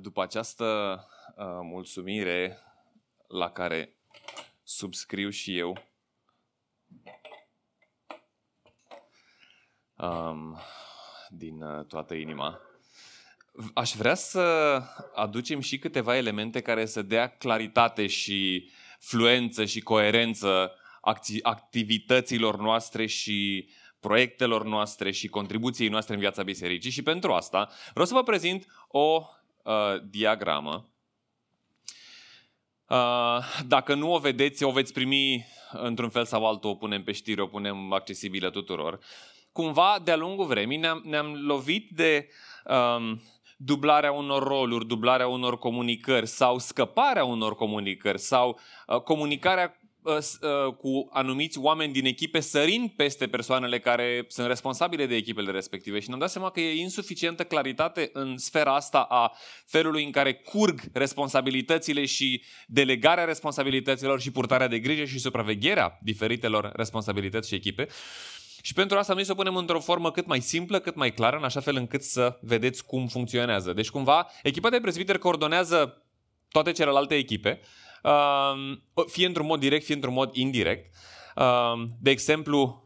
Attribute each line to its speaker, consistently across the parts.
Speaker 1: După această uh, mulțumire la care subscriu și eu, um, din uh, toată inima, aș vrea să aducem și câteva elemente care să dea claritate și fluență și coerență activităților noastre și proiectelor noastre și contribuției noastre în viața bisericii. Și pentru asta vreau să vă prezint o uh, diagramă. Uh, dacă nu o vedeți, o veți primi într-un fel sau altul, o punem pe știri, o punem accesibilă tuturor. Cumva, de-a lungul vremii, ne-am, ne-am lovit de um, dublarea unor roluri, dublarea unor comunicări sau scăparea unor comunicări sau uh, comunicarea Uh, uh, cu anumiți oameni din echipe sărind peste persoanele care sunt responsabile de echipele respective și ne-am dat seama că e insuficientă claritate în sfera asta a felului în care curg responsabilitățile și delegarea responsabilităților și purtarea de grijă și supravegherea diferitelor responsabilități și echipe. Și pentru asta noi să o punem într-o formă cât mai simplă, cât mai clară, în așa fel încât să vedeți cum funcționează. Deci cumva echipa de prezbiteri coordonează toate celelalte echipe, fie într-un mod direct, fie într-un mod indirect. De exemplu,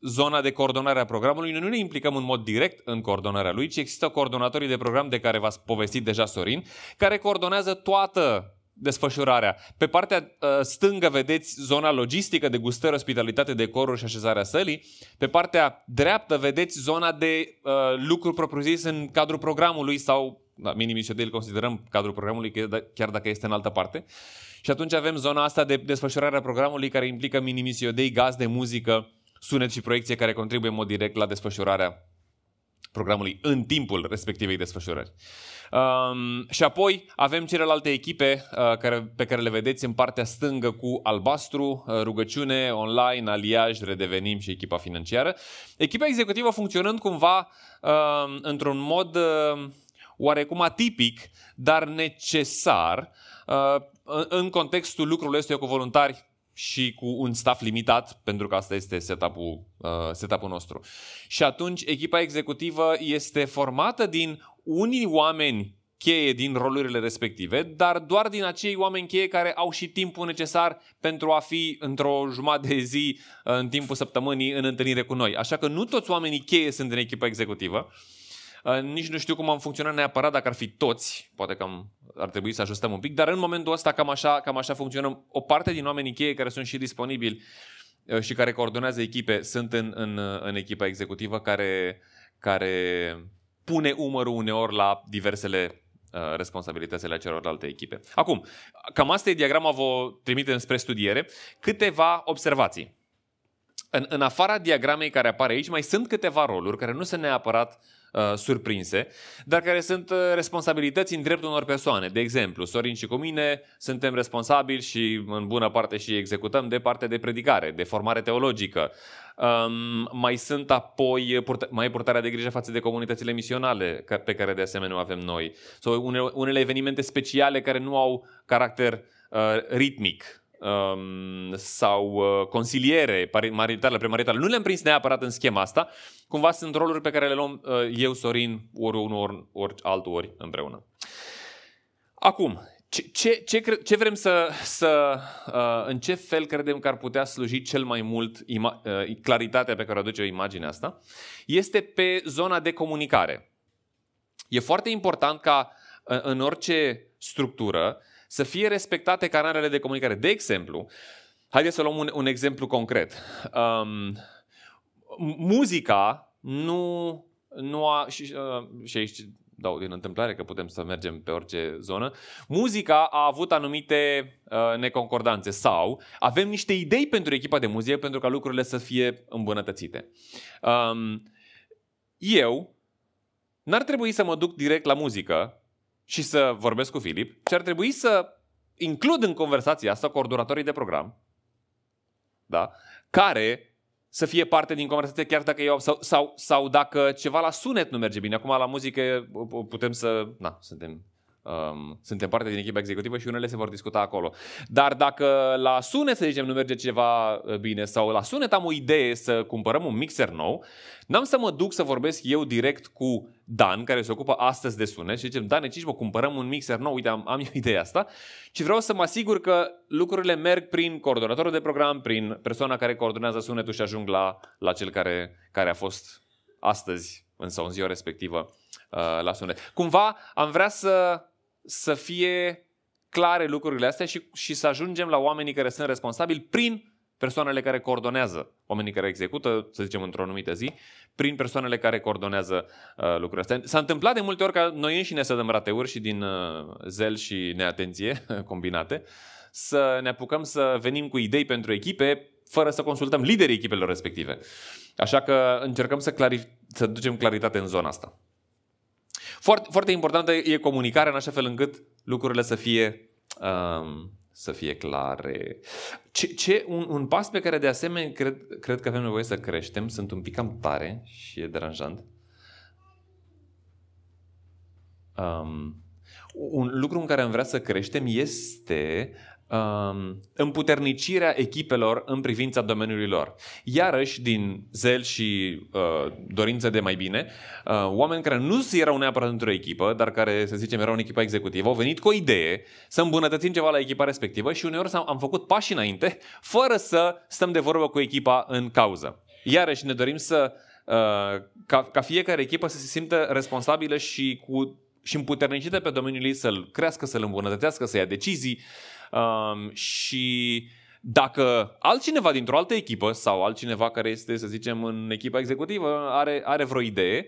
Speaker 1: zona de coordonare a programului, noi nu ne implicăm în mod direct în coordonarea lui, ci există coordonatorii de program de care v-ați povestit deja Sorin, care coordonează toată desfășurarea. Pe partea uh, stângă vedeți zona logistică de gustări, ospitalitate, decoruri și așezarea sălii. Pe partea dreaptă vedeți zona de uh, lucruri propriu-zis în cadrul programului sau da, mini îl considerăm cadrul programului da, chiar dacă este în altă parte. Și atunci avem zona asta de desfășurare a programului care implică mini gaz de muzică, sunet și proiecție care contribuie în mod direct la desfășurarea programului în timpul respectivei desfășurări. Um, și apoi avem celelalte echipe uh, care, pe care le vedeți în partea stângă cu albastru, uh, rugăciune, online, aliaj, redevenim și echipa financiară. Echipa executivă funcționând cumva uh, într-un mod uh, oarecum atipic, dar necesar uh, în contextul lucrului ăsta cu voluntari și cu un staff limitat, pentru că asta este setup-ul, uh, setup-ul nostru. Și atunci echipa executivă este formată din unii oameni cheie din rolurile respective, dar doar din acei oameni cheie care au și timpul necesar pentru a fi într-o jumătate de zi uh, în timpul săptămânii în întâlnire cu noi. Așa că nu toți oamenii cheie sunt în echipa executivă. Uh, nici nu știu cum am funcționat neapărat dacă ar fi toți, poate că am, ar trebui să ajustăm un pic, dar în momentul ăsta cam așa, cam așa funcționăm. O parte din oamenii cheie care sunt și disponibili uh, și care coordonează echipe sunt în, în, în echipa executivă care, care pune umărul uneori la diversele uh, responsabilitățile celorlalte echipe. Acum, cam asta e diagrama, vă trimite spre studiere. Câteva observații. În, în afara diagramei care apare aici, mai sunt câteva roluri care nu sunt neapărat uh, surprinse, dar care sunt uh, responsabilități în dreptul unor persoane. De exemplu, Sorin și cu mine suntem responsabili și în bună parte și executăm de parte de predicare, de formare teologică. Um, mai sunt apoi purta, mai purtarea de grijă față de comunitățile misionale pe care de asemenea o avem noi. Sau unele, unele evenimente speciale care nu au caracter uh, ritmic, um, sau uh, consiliere maritală, premaritală. Nu le-am prins neapărat în schema asta. Cumva sunt roluri pe care le luăm uh, eu, Sorin, ori unul, ori, ori altul, ori împreună. Acum, ce, ce, ce, ce vrem să, să uh, în ce fel credem că ar putea sluji cel mai mult ima, uh, claritatea pe care o aduce imaginea asta? Este pe zona de comunicare. E foarte important ca uh, în orice structură să fie respectate canalele de comunicare. De exemplu, haideți să luăm un, un exemplu concret. Um, muzica nu, nu a... Și, uh, și aici dau din întâmplare că putem să mergem pe orice zonă, muzica a avut anumite uh, neconcordanțe sau avem niște idei pentru echipa de muzică pentru ca lucrurile să fie îmbunătățite. Um, eu n-ar trebui să mă duc direct la muzică și să vorbesc cu Filip, ci ar trebui să includ în conversația asta coordonatorii de program, da? care să fie parte din conversație chiar dacă eu sau, sau, sau dacă ceva la sunet nu merge bine. Acum la muzică putem să, na, suntem um, suntem parte din echipa executivă și unele se vor discuta acolo. Dar dacă la sunet, să zicem, nu merge ceva uh, bine sau la sunet am o idee să cumpărăm un mixer nou, n-am să mă duc să vorbesc eu direct cu Dan, care se ocupă astăzi de sunet și zicem, Dan, ce mă cumpărăm un mixer nou, uite, am, am eu ideea asta, ci vreau să mă asigur că lucrurile merg prin coordonatorul de program, prin persoana care coordonează sunetul și ajung la, la cel care, care a fost astăzi, însă în ziua respectivă, uh, la sunet. Cumva am vrea să să fie clare lucrurile astea și, și să ajungem la oamenii care sunt responsabili prin persoanele care coordonează, oamenii care execută, să zicem, într-o anumită zi, prin persoanele care coordonează uh, lucrurile astea. S-a întâmplat de multe ori ca noi înșine să dăm rateuri și din uh, zel și neatenție combinate, să ne apucăm să venim cu idei pentru echipe fără să consultăm liderii echipelor respective. Așa că încercăm să, clari- să ducem claritate în zona asta. Foarte, foarte importantă e comunicarea în așa fel încât lucrurile să fie, um, să fie clare. Ce, ce, un, un pas pe care de asemenea cred, cred că avem nevoie să creștem, sunt un pic cam tare și e deranjant. Um, un lucru în care am vrea să creștem este um, împuternicirea echipelor în privința domeniului lor. Iarăși, din zel și uh, dorință de mai bine, uh, oameni care nu erau neapărat într-o echipă, dar care, să zicem, erau în echipa executivă, au venit cu o idee să îmbunătățim ceva la echipa respectivă și uneori am făcut pași înainte, fără să stăm de vorbă cu echipa în cauză. Iarăși, ne dorim să uh, ca, ca fiecare echipă să se simtă responsabilă și cu și împuternicită pe domeniul ei să-l crească, să-l îmbunătățească, să ia decizii, Um, și dacă altcineva dintr-o altă echipă sau altcineva care este, să zicem, în echipa executivă are, are vreo idee,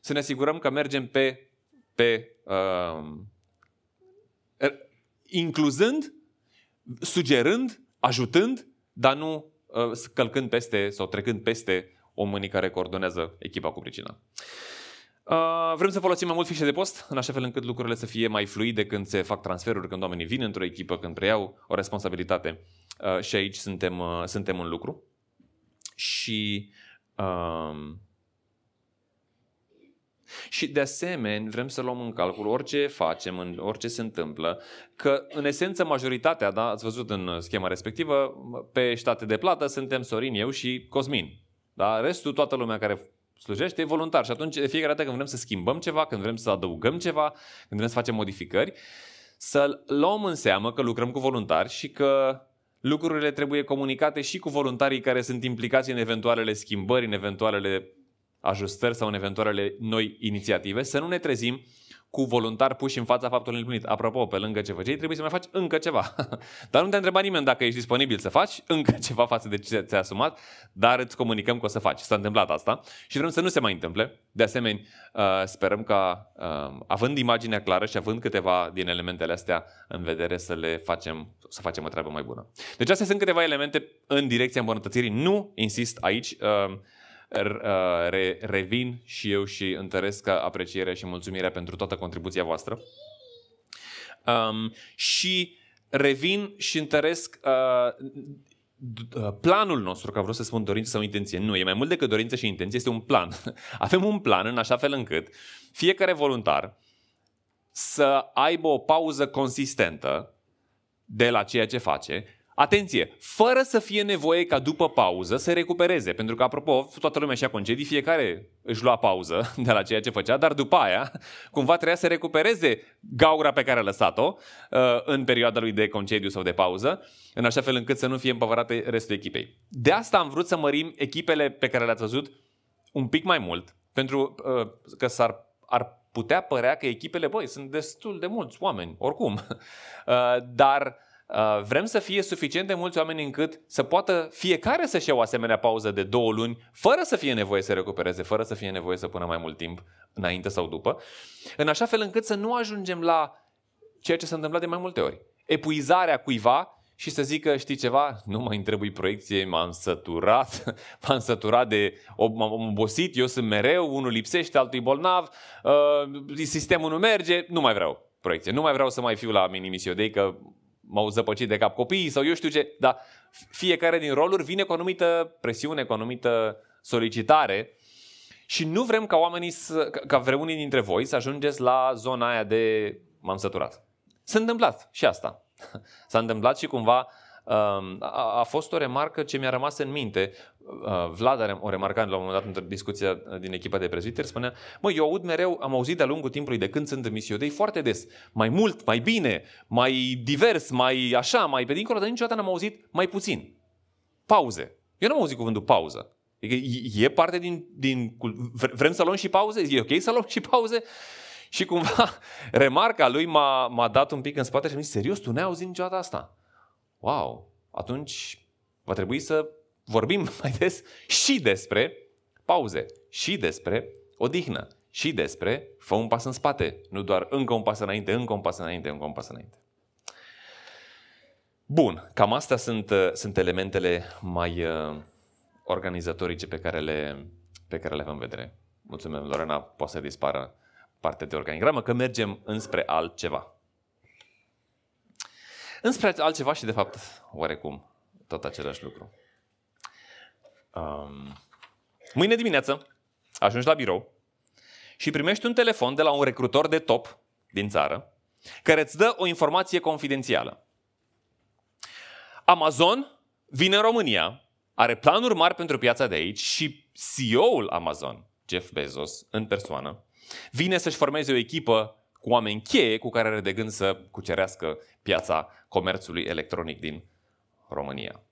Speaker 1: să ne asigurăm că mergem pe, pe uh, incluzând, sugerând, ajutând, dar nu uh, călcând peste sau trecând peste oamenii care coordonează echipa cu pricina. Uh, vrem să folosim mai mult fișe de post, în așa fel încât lucrurile să fie mai fluide când se fac transferuri, când oamenii vin într-o echipă, când preiau o responsabilitate. Uh, și aici suntem, uh, suntem în lucru. Și uh, și de asemenea vrem să luăm în calcul orice facem, în orice se întâmplă, că în esență majoritatea, da, ați văzut în schema respectivă, pe state de plată suntem Sorin, eu și Cosmin. Da? Restul, toată lumea care slujește, e voluntar. Și atunci, de fiecare dată când vrem să schimbăm ceva, când vrem să adăugăm ceva, când vrem să facem modificări, să luăm în seamă că lucrăm cu voluntari și că lucrurile trebuie comunicate și cu voluntarii care sunt implicați în eventualele schimbări, în eventualele ajustări sau în eventualele noi inițiative, să nu ne trezim cu voluntari puși în fața faptului împlinit. Apropo, pe lângă ce făceai, trebuie să mai faci încă ceva. dar nu te întreba nimeni dacă ești disponibil să faci încă ceva față de ce ți-ai asumat, dar îți comunicăm că o să faci. S-a întâmplat asta și vrem să nu se mai întâmple. De asemenea, uh, sperăm ca, uh, având imaginea clară și având câteva din elementele astea în vedere, să le facem, să facem o treabă mai bună. Deci astea sunt câteva elemente în direcția îmbunătățirii. Nu insist aici uh, Uh, re, revin și eu și întăresc aprecierea și mulțumirea pentru toată contribuția voastră. Um, și revin și întăresc uh, uh, planul nostru, că vreau să spun dorință sau intenție. Nu, e mai mult decât dorință și intenție, este un plan. Avem un plan în așa fel încât fiecare voluntar să aibă o pauză consistentă de la ceea ce face Atenție, fără să fie nevoie ca după pauză să recupereze, pentru că, apropo, toată lumea și-a concedii, fiecare își lua pauză de la ceea ce făcea, dar după aia, cumva trebuia să recupereze gaura pe care a lăsat-o uh, în perioada lui de concediu sau de pauză, în așa fel încât să nu fie împăvărate restul echipei. De asta am vrut să mărim echipele pe care le-ați văzut un pic mai mult, pentru uh, că s-ar ar putea părea că echipele, băi, sunt destul de mulți oameni, oricum. Uh, dar Uh, vrem să fie suficient de mulți oameni încât să poată fiecare să-și ia o asemenea pauză de două luni, fără să fie nevoie să recupereze, fără să fie nevoie să pună mai mult timp înainte sau după, în așa fel încât să nu ajungem la ceea ce s-a întâmplat de mai multe ori. Epuizarea cuiva și să zică, știi ceva, nu mai trebuie proiecție, m-am săturat, m-am săturat de, m-am obosit, eu sunt mereu, unul lipsește, altul e bolnav, uh, sistemul nu merge, nu mai vreau proiecție, nu mai vreau să mai fiu la mini că m-au zăpăcit de cap copiii sau eu știu ce, dar fiecare din roluri vine cu o anumită presiune, cu o anumită solicitare și nu vrem ca oamenii, să, ca vreunii dintre voi să ajungeți la zona aia de m-am săturat. S-a întâmplat și asta. S-a întâmplat și cumva um, a, a fost o remarcă ce mi-a rămas în minte. Uh, Vlad o remarcat la un moment dat într-o discuție din echipa de prezbiteri, spunea, mă, eu aud mereu, am auzit de-a lungul timpului de când sunt în misiodei foarte des, mai mult, mai bine, mai divers, mai așa, mai pe dincolo, dar niciodată n-am auzit mai puțin. Pauze. Eu n-am auzit cuvântul pauză. Adică e parte din, din... Vrem să luăm și pauze? E ok să luăm și pauze? Și cumva remarca lui m-a, m-a dat un pic în spate și am zis, serios, tu n-ai auzit niciodată asta? Wow! Atunci va trebui să vorbim mai des și despre pauze, și despre odihnă, și despre fă un pas în spate, nu doar încă un pas înainte, încă un pas înainte, încă un pas înainte. Bun, cam astea sunt, sunt elementele mai uh, organizatorice pe care le, pe care le avem în vedere. Mulțumim, Lorena, poate să dispară partea de organigramă, că mergem înspre altceva. Înspre altceva și, de fapt, oarecum, tot același lucru. Um, mâine dimineață ajungi la birou și primești un telefon de la un recrutor de top din țară care îți dă o informație confidențială. Amazon vine în România, are planuri mari pentru piața de aici și CEO-ul Amazon, Jeff Bezos, în persoană, vine să-și formeze o echipă cu oameni cheie cu care are de gând să cucerească piața comerțului electronic din România.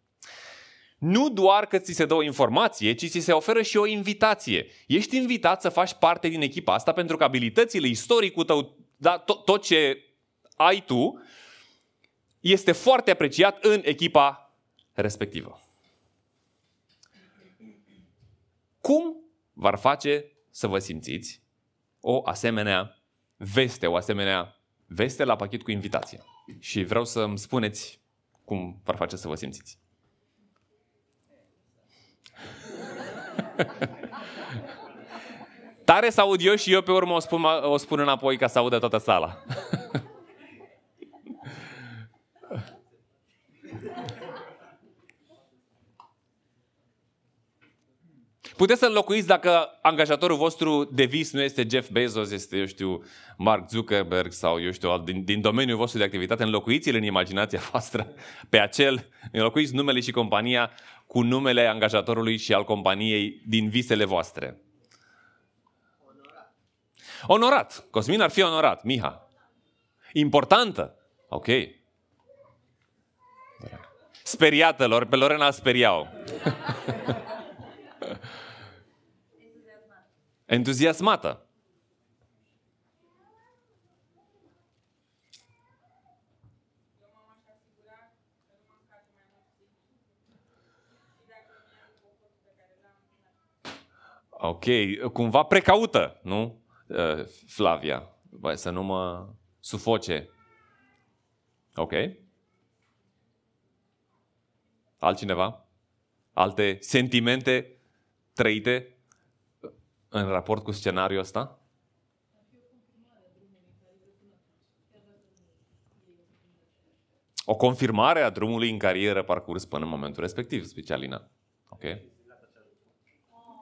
Speaker 1: Nu doar că ți se dă o informație, ci ți se oferă și o invitație. Ești invitat să faci parte din echipa asta pentru că abilitățile, istoricul tău, da, tot, tot ce ai tu, este foarte apreciat în echipa respectivă. Cum v-ar face să vă simțiți o asemenea veste, o asemenea veste la pachet cu invitație? Și vreau să îmi spuneți cum v-ar face să vă simțiți. Tare să aud eu și eu pe urmă o spun, o spun înapoi ca să audă toată sala. Puteți să înlocuiți dacă angajatorul vostru de vis nu este Jeff Bezos, este, eu știu, Mark Zuckerberg sau, eu știu, din, din domeniul vostru de activitate, înlocuiți-l în imaginația voastră pe acel, înlocuiți numele și compania cu numele angajatorului și al companiei din visele voastre. Onorat. Onorat. Cosmin ar fi onorat. Miha. Importantă. Ok. Speriată, lor, pe Lorena speriau. Entuziasmată. Ok, cumva precaută, nu, uh, Flavia? Băi, să nu mă sufoce. Ok? Altcineva? Alte sentimente trăite în raport cu scenariul ăsta? O confirmare a drumului în carieră parcurs până în momentul respectiv, specialina. Ok?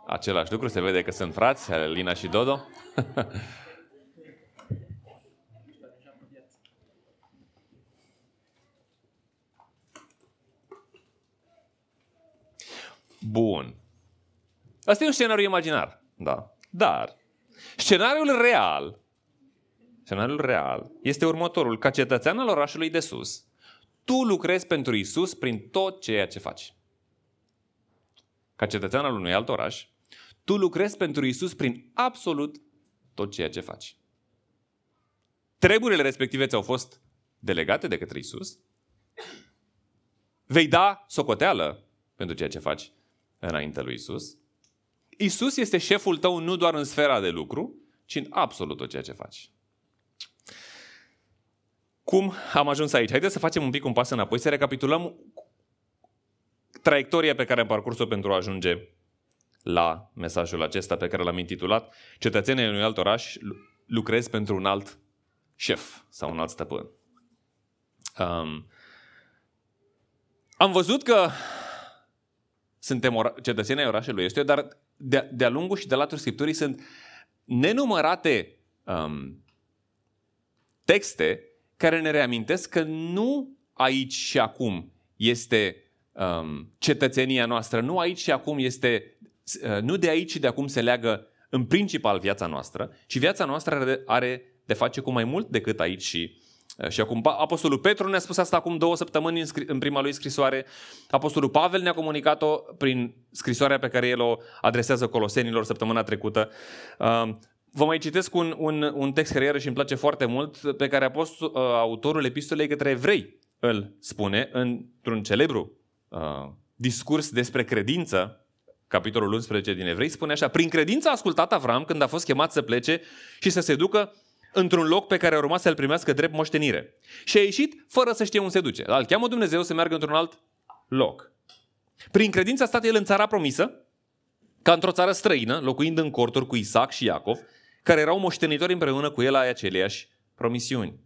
Speaker 1: Același lucru, se vede că sunt frați, Lina și Dodo. Bun. Asta e un scenariu imaginar. Da. Dar scenariul real, scenariul real este următorul. Ca cetățean al orașului de sus, tu lucrezi pentru Isus prin tot ceea ce faci. Ca cetățean al unui alt oraș, tu lucrezi pentru Isus prin absolut tot ceea ce faci. Treburile respective ți-au fost delegate de către Isus. Vei da socoteală pentru ceea ce faci înainte lui Isus. Isus este șeful tău nu doar în sfera de lucru, ci în absolut tot ceea ce faci. Cum am ajuns aici? Haideți să facem un pic un pas înapoi, să recapitulăm traiectoria pe care am parcurs-o pentru a ajunge la mesajul acesta pe care l-am intitulat Cetățenii unui alt oraș lucrez pentru un alt șef sau un alt stăpân. Um, am văzut că suntem ora- cetățenii orașului este, dar de- de-a lungul și de latul Scripturii sunt nenumărate um, texte care ne reamintesc că nu aici și acum este um, cetățenia noastră, nu aici și acum este, uh, nu de aici și de acum se leagă în principal viața noastră, ci viața noastră are, are de face cu mai mult decât aici și uh, și acum Apostolul Petru ne-a spus asta acum două săptămâni în, scri- în prima lui scrisoare. Apostolul Pavel ne-a comunicat-o prin scrisoarea pe care el o adresează colosenilor săptămâna trecută. Uh, Vă mai citesc un, un, un text care iarăși îmi place foarte mult, pe care apostol, uh, autorul epistolei către evrei îl spune într-un celebru uh, discurs despre credință, capitolul 11 din Evrei, spune așa, prin credință a ascultat Avram când a fost chemat să plece și să se ducă într-un loc pe care urma să-l primească drept moștenire. Și a ieșit fără să știe unde se duce. Îl cheamă Dumnezeu să meargă într-un alt loc. Prin credință a stat el în țara promisă, ca într-o țară străină, locuind în corturi cu Isaac și Iacov, care erau moștenitori împreună cu el ai aceleiași promisiuni.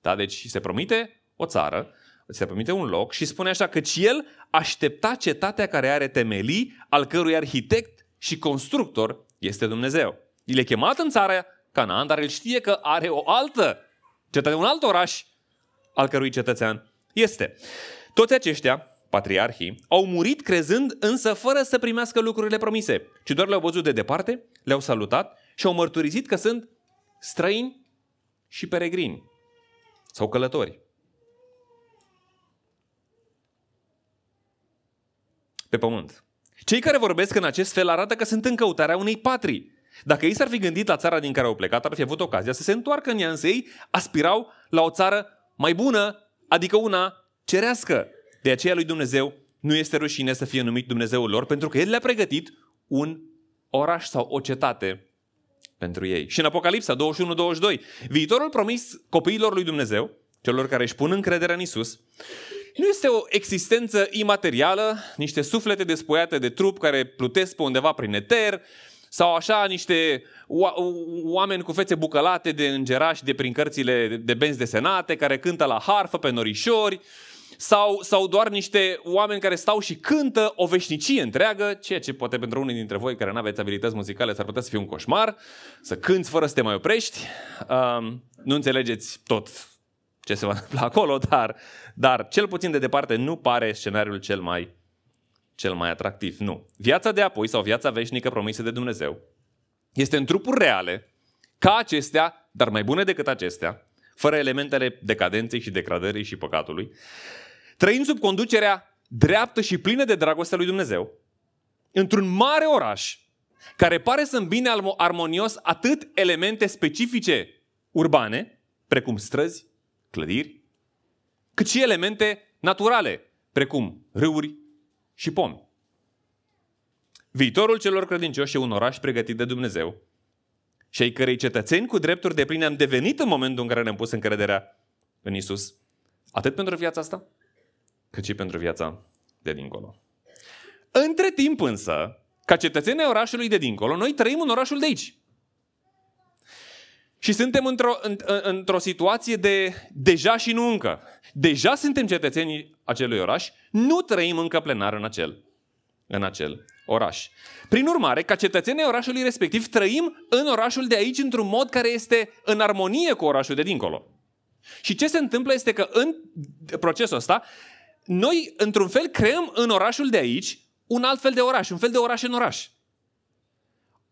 Speaker 1: Da? Deci se promite o țară, se promite un loc și spune așa că el aștepta cetatea care are temelii, al cărui arhitect și constructor este Dumnezeu. El e chemat în țara Canaan, dar el știe că are o altă cetate, un alt oraș al cărui cetățean este. Toți aceștia, patriarhii, au murit crezând însă fără să primească lucrurile promise, ci doar le-au văzut de departe, le-au salutat și au mărturisit că sunt străini și peregrini sau călători. Pe pământ. Cei care vorbesc în acest fel arată că sunt în căutarea unei patrii. Dacă ei s-ar fi gândit la țara din care au plecat, ar fi avut ocazia să se întoarcă în ea, însă ei aspirau la o țară mai bună, adică una cerească. De aceea lui Dumnezeu nu este rușine să fie numit Dumnezeul lor, pentru că El le-a pregătit un oraș sau o cetate pentru ei. Și în Apocalipsa 21-22, viitorul promis copiilor lui Dumnezeu, celor care își pun încrederea în Isus, nu este o existență imaterială, niște suflete despoiate de trup care plutesc pe undeva prin eter, sau așa niște oameni cu fețe bucălate de îngerași de prin cărțile de benzi desenate, care cântă la harfă pe norișori, sau, sau doar niște oameni care stau și cântă o veșnicie întreagă, ceea ce poate pentru unii dintre voi care nu aveți abilități muzicale s-ar putea să fie un coșmar, să cânți fără să te mai oprești. Um, nu înțelegeți tot ce se va întâmpla acolo, dar, dar cel puțin de departe nu pare scenariul cel mai, cel mai atractiv. Nu. Viața de apoi sau viața veșnică promisă de Dumnezeu este în trupuri reale, ca acestea, dar mai bune decât acestea, fără elementele decadenței și degradării și păcatului, trăind sub conducerea dreaptă și plină de dragoste lui Dumnezeu, într-un mare oraș care pare să îmbine armonios atât elemente specifice urbane, precum străzi, clădiri, cât și elemente naturale, precum râuri și pomi. Viitorul celor credincioși e un oraș pregătit de Dumnezeu și ai cărei cetățeni cu drepturi de pline am devenit în momentul în care ne-am pus încrederea în Isus. Atât pentru viața asta, cât și pentru viața de dincolo. Între timp însă, ca cetățenii orașului de dincolo, noi trăim în orașul de aici. Și suntem într-o, într-o situație de deja și nu încă. Deja suntem cetățenii acelui oraș, nu trăim încă plenar în acel, în acel oraș. Prin urmare, ca cetățenii orașului respectiv, trăim în orașul de aici într-un mod care este în armonie cu orașul de dincolo. Și ce se întâmplă este că în procesul ăsta, noi, într-un fel, creăm în orașul de aici un alt fel de oraș, un fel de oraș în oraș.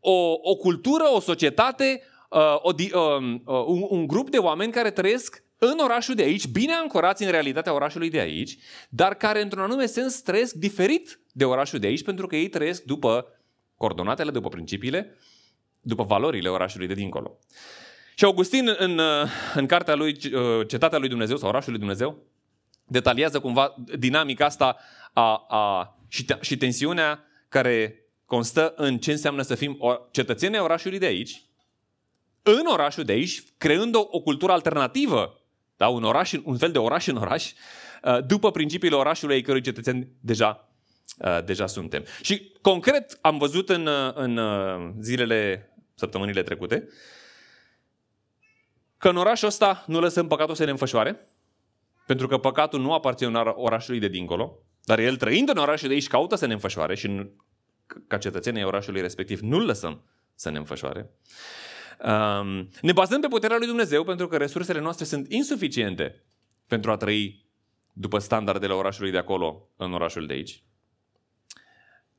Speaker 1: O, o cultură, o societate, uh, o, uh, uh, un, un grup de oameni care trăiesc în orașul de aici, bine ancorați în realitatea orașului de aici, dar care într-un anume sens trăiesc diferit de orașul de aici, pentru că ei trăiesc după coordonatele, după principiile, după valorile orașului de dincolo. Și Augustin, în, în cartea lui Cetatea lui Dumnezeu sau Orașul lui Dumnezeu, detaliază cumva dinamica asta a, a, și, și tensiunea care constă în ce înseamnă să fim cetățenii orașului de aici, în orașul de aici, creând o, o cultură alternativă, da? un, oraș, un fel de oraș în oraș, uh, după principiile orașului ai cărui cetățeni deja, uh, deja suntem. Și concret am văzut în, uh, în zilele, săptămânile trecute, că în orașul ăsta nu lăsăm păcatul să ne înfășoare, pentru că păcatul nu aparține orașului de dincolo, dar el trăind în orașul de aici caută să ne înfășoare și ca cetățenii orașului respectiv nu-l lăsăm să ne înfășoare. Um, ne bazăm pe puterea lui Dumnezeu pentru că resursele noastre sunt insuficiente pentru a trăi după standardele orașului de acolo în orașul de aici.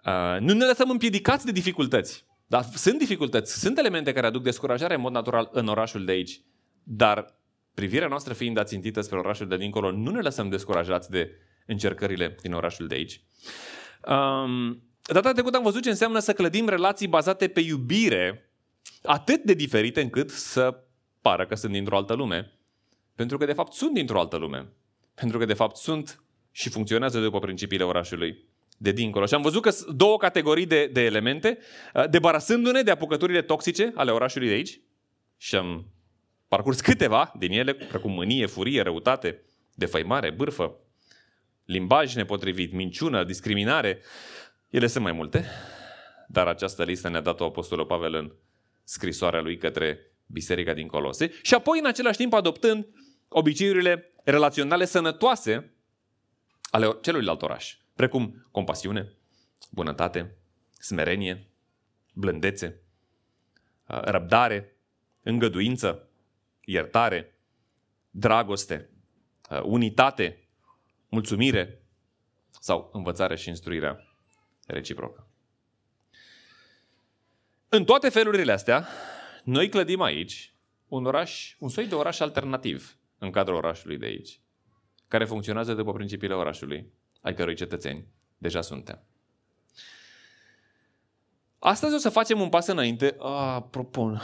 Speaker 1: Uh, nu ne lăsăm împiedicați de dificultăți. Dar sunt dificultăți, sunt elemente care aduc descurajare în mod natural în orașul de aici. Dar privirea noastră fiind ațintită spre orașul de dincolo, nu ne lăsăm descurajați de încercările din orașul de aici. Um, data trecută am văzut ce înseamnă să clădim relații bazate pe iubire atât de diferite încât să pară că sunt dintr-o altă lume. Pentru că de fapt sunt dintr-o altă lume. Pentru că de fapt sunt și funcționează după principiile orașului de dincolo. Și am văzut că sunt două categorii de, de elemente, uh, debarasându-ne de apucăturile toxice ale orașului de aici și am parcurs câteva din ele, precum mânie, furie, răutate, defăimare, bârfă, limbaj nepotrivit, minciună, discriminare. Ele sunt mai multe, dar această listă ne-a dat-o Apostolul Pavel în scrisoarea lui către biserica din Colose și apoi în același timp adoptând obiceiurile relaționale sănătoase ale celuilalt oraș, precum compasiune, bunătate, smerenie, blândețe, răbdare, îngăduință, iertare, dragoste, unitate, mulțumire sau învățare și instruirea reciprocă. În toate felurile astea, noi clădim aici un oraș, un soi de oraș alternativ în cadrul orașului de aici, care funcționează după principiile orașului, ai cărui cetățeni deja suntem. Astăzi o să facem un pas înainte. Apropo,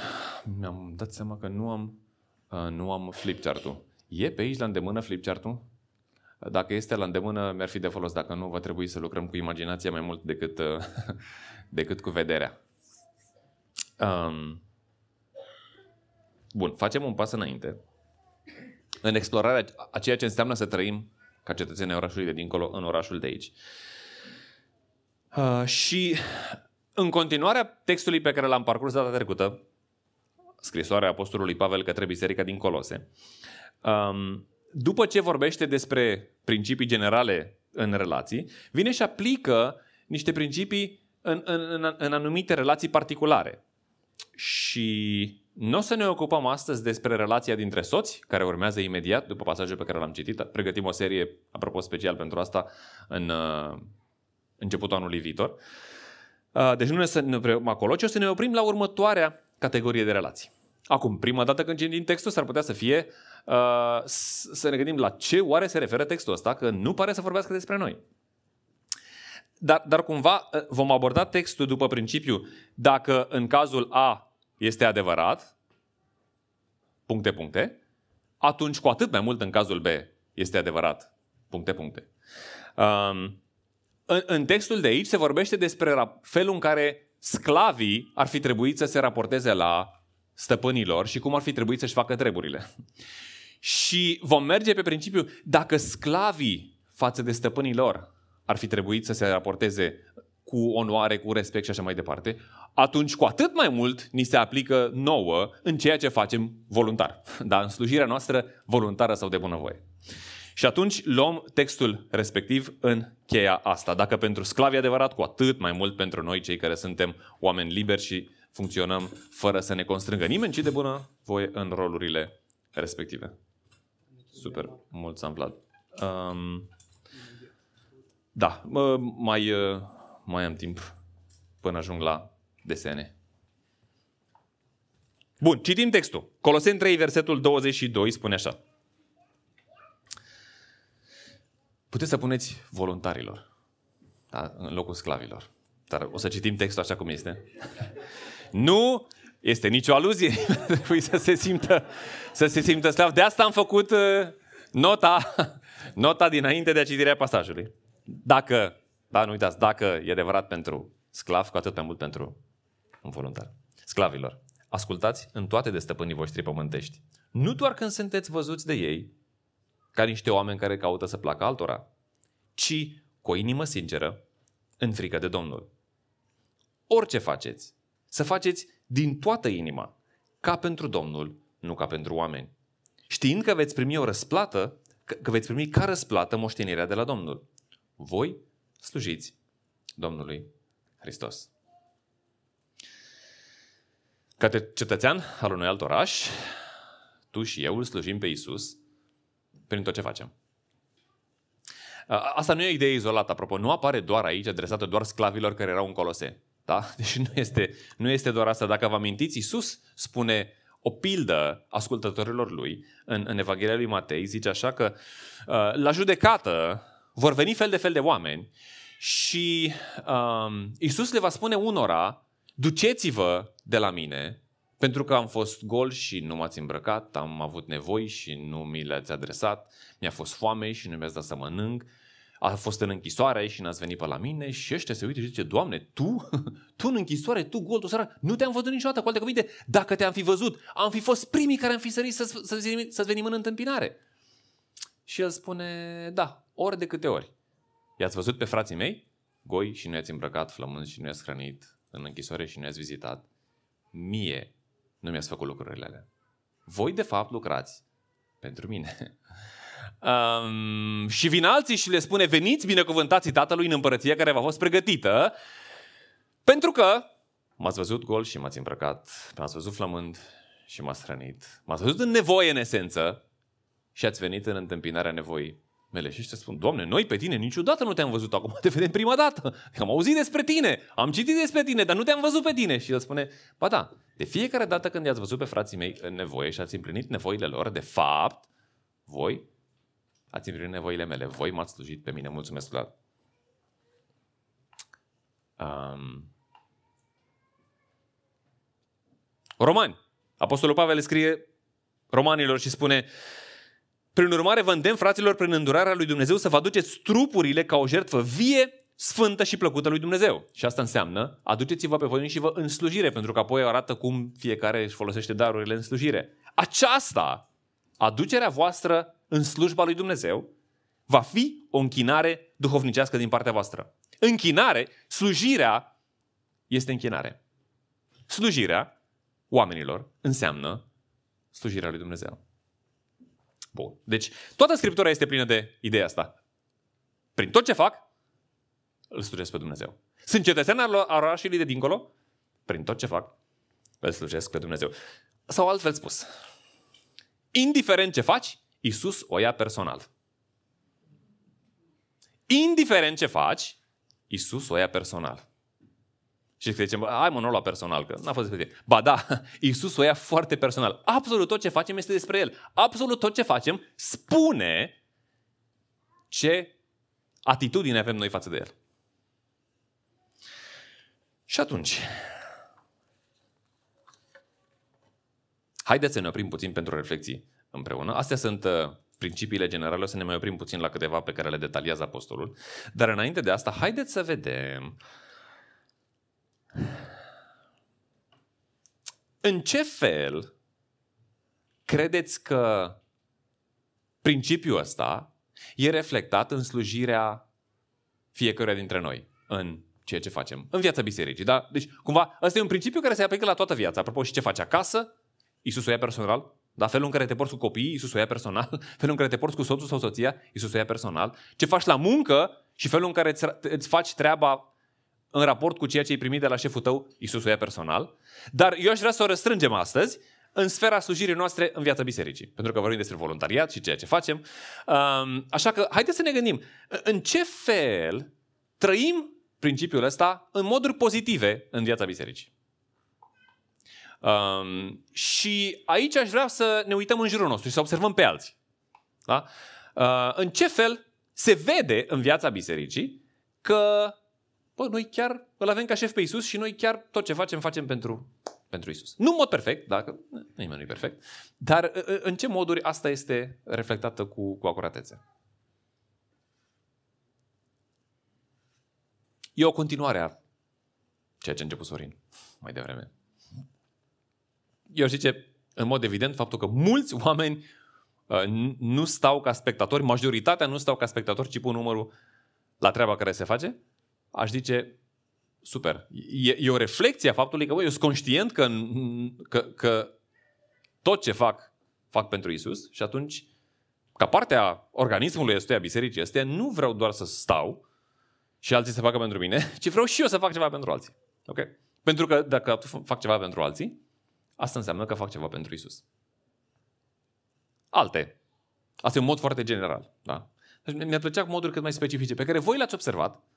Speaker 1: mi-am dat seama că nu am, nu am flipchart-ul. E pe aici la îndemână flipchart-ul? Dacă este la îndemână, mi-ar fi de folos. Dacă nu, va trebui să lucrăm cu imaginația mai mult decât, decât cu vederea. Um, bun, facem un pas înainte în explorarea a ceea ce înseamnă să trăim ca cetățenii orașului de dincolo în orașul de aici. Uh, și în continuarea textului pe care l-am parcurs data trecută, scrisoarea Apostolului Pavel către Biserica din Colose, um, după ce vorbește despre principii generale în relații, vine și aplică niște principii în, în, în, în anumite relații particulare. Și nu o să ne ocupăm astăzi despre relația dintre soți, care urmează imediat după pasajul pe care l-am citit. Pregătim o serie, apropo, special pentru asta în uh, începutul anului viitor. Uh, deci nu ne să ne oprim acolo, ci o să ne oprim la următoarea categorie de relații. Acum, prima dată când citim textul, s-ar putea să fie uh, să ne gândim la ce oare se referă textul ăsta, că nu pare să vorbească despre noi. Dar, dar cumva uh, vom aborda textul după principiu dacă în cazul A este adevărat, puncte, puncte, atunci cu atât mai mult în cazul B este adevărat, puncte, puncte. Um, în, în textul de aici se vorbește despre felul în care sclavii ar fi trebuit să se raporteze la stăpânilor și cum ar fi trebuit să-și facă treburile. Și vom merge pe principiu, dacă sclavii față de stăpânii lor ar fi trebuit să se raporteze cu onoare, cu respect și așa mai departe, atunci cu atât mai mult ni se aplică nouă în ceea ce facem voluntar, da? în slujirea noastră voluntară sau de bunăvoie. Și atunci luăm textul respectiv în cheia asta. Dacă pentru sclavi adevărat, cu atât mai mult pentru noi, cei care suntem oameni liberi și funcționăm fără să ne constrângă nimeni, ci de bună voie în rolurile respective. Super, mult s-a um, Da, mai, mai am timp până ajung la desene. Bun, citim textul. Coloseni 3, versetul 22 spune așa. Puteți să puneți voluntarilor da? în locul sclavilor. Dar o să citim textul așa cum este. Nu este nicio aluzie. Trebuie să se simtă, să se simtă slav. De asta am făcut uh, nota, nota dinainte de a citirea pasajului. Dacă, da, nu uitați, dacă e adevărat pentru sclav, cu atât mai mult pentru un voluntar. Sclavilor, ascultați în toate de stăpânii voștri pământești. Nu doar când sunteți văzuți de ei, ca niște oameni care caută să placă altora, ci cu o inimă sinceră, în frică de Domnul. Orice faceți, să faceți din toată inima, ca pentru Domnul, nu ca pentru oameni. Știind că veți primi o răsplată, că veți primi ca răsplată moștenirea de la Domnul. Voi slujiți Domnului Hristos. Ca cetățean al unui alt oraș, tu și eu îl slujim pe Isus prin tot ce facem. Asta nu e o idee izolată, apropo. Nu apare doar aici, adresată doar sclavilor care erau în Colose. Da? Deci nu este, nu este doar asta. Dacă vă amintiți, Isus spune o pildă ascultătorilor lui în, în Evanghelia lui Matei. Zice așa că la judecată vor veni fel de fel de oameni și um, Isus le va spune unora, duceți-vă de la mine, pentru că am fost gol și nu m-ați îmbrăcat, am avut nevoi și nu mi le-ați adresat, mi-a fost foame și nu mi-ați dat să mănânc, a fost în închisoare și n-ați venit pe la mine. Și ăștia se uită și zice, Doamne, tu, tu în închisoare, tu gol, tu sărac, nu te-am văzut niciodată, cu alte cuvinte, dacă te-am fi văzut, am fi fost primii care am fi sărit să, să, să, să venim în întâmpinare. Și el spune, da, ori de câte ori. I-ați văzut pe frații mei? Goi și nu i-ați îmbrăcat, flămânzi și nu i-ați hrănit, în închisoare și nu i-ați vizitat. Mie nu mi-ați făcut lucrurile alea. Voi, de fapt, lucrați pentru mine. Um, și vin alții și le spune, veniți binecuvântați Tatălui în împărăția care v-a fost pregătită, pentru că m-ați văzut gol și m-ați îmbrăcat, m-ați văzut flămând și m-ați hrănit, m-ați văzut în nevoie în esență și ați venit în întâmpinarea nevoii mele. Și ăștia spun, Doamne, noi pe tine niciodată nu te-am văzut, acum te vedem prima dată. Am auzit despre tine, am citit despre tine, dar nu te-am văzut pe tine. Și el spune, ba da, de fiecare dată când i-ați văzut pe frații mei în nevoie și ați împlinit nevoile lor, de fapt, voi ați împlinit nevoile mele, voi m-ați slujit pe mine. Mulțumesc la um... Romani. Apostolul Pavel scrie romanilor și spune prin urmare, vă îndemn, fraților, prin îndurarea lui Dumnezeu să vă aduceți trupurile ca o jertfă vie, sfântă și plăcută lui Dumnezeu. Și asta înseamnă, aduceți-vă pe voi și vă în slujire, pentru că apoi arată cum fiecare își folosește darurile în slujire. Aceasta, aducerea voastră în slujba lui Dumnezeu, va fi o închinare duhovnicească din partea voastră. Închinare, slujirea este închinare. Slujirea oamenilor înseamnă slujirea lui Dumnezeu. Bun. Deci, toată Scriptura este plină de ideea asta. Prin tot ce fac, îl slujesc pe Dumnezeu. Sunt cetățean al orașului de dincolo, prin tot ce fac, îl slujesc pe Dumnezeu. Sau altfel spus, indiferent ce faci, Isus o ia personal. Indiferent ce faci, Isus o ia personal. Și zicem, hai mă, nu la personal, că n-a fost despre tine. Ba da, Iisus o ia foarte personal. Absolut tot ce facem este despre El. Absolut tot ce facem spune ce atitudine avem noi față de El. Și atunci, haideți să ne oprim puțin pentru reflexii împreună. Astea sunt uh, principiile generale, o să ne mai oprim puțin la câteva pe care le detaliază apostolul. Dar înainte de asta, haideți să vedem în ce fel credeți că principiul ăsta e reflectat în slujirea fiecăruia dintre noi, în ceea ce facem, în viața bisericii. Da? Deci, cumva, ăsta e un principiu care se aplică la toată viața. Apropo, și ce faci acasă, Iisus o ia personal, da? felul în care te porți cu copiii, Iisus o ia personal, felul în care te porți cu soțul sau soția, Iisus o ia personal, ce faci la muncă și felul în care îți, îți faci treaba în raport cu ceea ce ai primit de la șeful tău, Iisus o ia personal. Dar eu aș vrea să o răstrângem astăzi în sfera slujirii noastre în viața bisericii. Pentru că vorbim despre voluntariat și ceea ce facem. Așa că haideți să ne gândim în ce fel trăim principiul ăsta în moduri pozitive în viața bisericii. Um, și aici aș vrea să ne uităm în jurul nostru și să observăm pe alții. Da? Uh, în ce fel se vede în viața bisericii că bă, noi chiar îl avem ca șef pe Isus și noi chiar tot ce facem, facem pentru, pentru Isus. Nu în mod perfect, dacă nimeni nu e perfect, dar în ce moduri asta este reflectată cu, cu acuratețe? E o continuare a ceea ce a început Sorin mai devreme. Eu zice, în mod evident, faptul că mulți oameni uh, nu stau ca spectatori, majoritatea nu stau ca spectatori, ci pun numărul la treaba care se face aș zice, super. E, e o reflexie a faptului că bă, eu sunt conștient că, că, că tot ce fac, fac pentru Isus și atunci, ca parte a organismului ăstuia, bisericii astea, nu vreau doar să stau și alții să facă pentru mine, ci vreau și eu să fac ceva pentru alții. Ok? Pentru că dacă fac ceva pentru alții, asta înseamnă că fac ceva pentru Isus. Alte. Asta e un mod foarte general. Da? Deci mi-ar plăcea cu moduri cât mai specifice, pe care voi le-ați observat uh,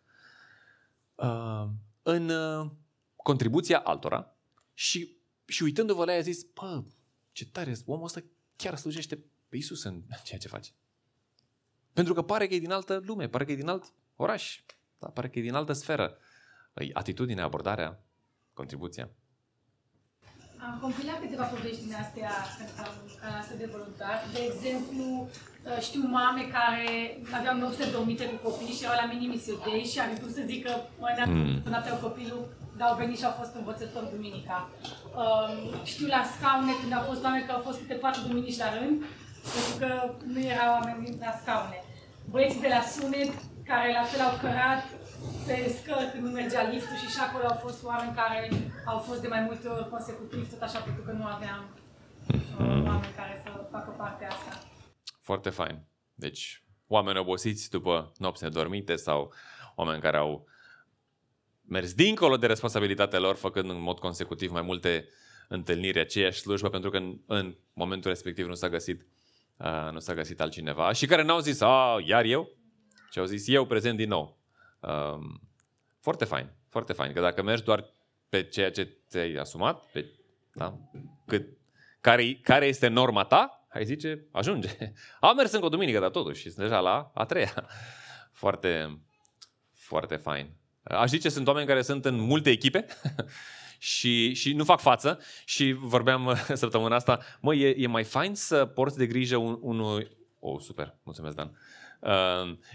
Speaker 1: în uh, contribuția altora și, și uitându-vă la ea a zis, pă, ce tare, omul ăsta chiar slujește pe Isus în ceea ce face. Pentru că pare că e din altă lume, pare că e din alt oraș, da? pare că e din altă sferă. Atitudinea, abordarea, contribuția.
Speaker 2: Am compilat câteva povești din astea ca asta de voluntar. De exemplu, uh, știu mame care aveau nopți de dormite cu copii și erau la mini misiodei și am vrut să zic că mă mm. până aveau copilul, dar au venit și au fost învățători duminica. Um, știu la scaune când au fost oameni care au fost câte patru duminici la rând, pentru că nu erau oameni la scaune. Băieții de la sunet, care la fel au cărat pe scări când nu mergea liftul și și acolo au fost oameni care au fost de mai multe ori consecutiv, tot așa, pentru că nu aveam mm. oameni care să facă partea asta.
Speaker 1: Foarte fain. Deci, oameni obosiți după nopți nedormite sau oameni care au mers dincolo de responsabilitatea lor, făcând în mod consecutiv mai multe întâlniri, aceeași slujbă, pentru că în, în momentul respectiv nu s-a găsit uh, nu s-a găsit altcineva și care n-au zis, a, iar eu? Și au zis, eu prezent din nou. Um, foarte fain, foarte fain. Că dacă mergi doar pe ceea ce ți-ai asumat, pe, da, cât, care, care este norma ta, ai zice, ajunge. Am mers încă o duminică, dar totuși, sunt deja la a treia. Foarte, foarte fain. Aș zice, sunt oameni care sunt în multe echipe și, și nu fac față și vorbeam săptămâna asta, mă, e, e mai fain să porți de grijă un, unui... Oh, super, mulțumesc, Dan. Uh,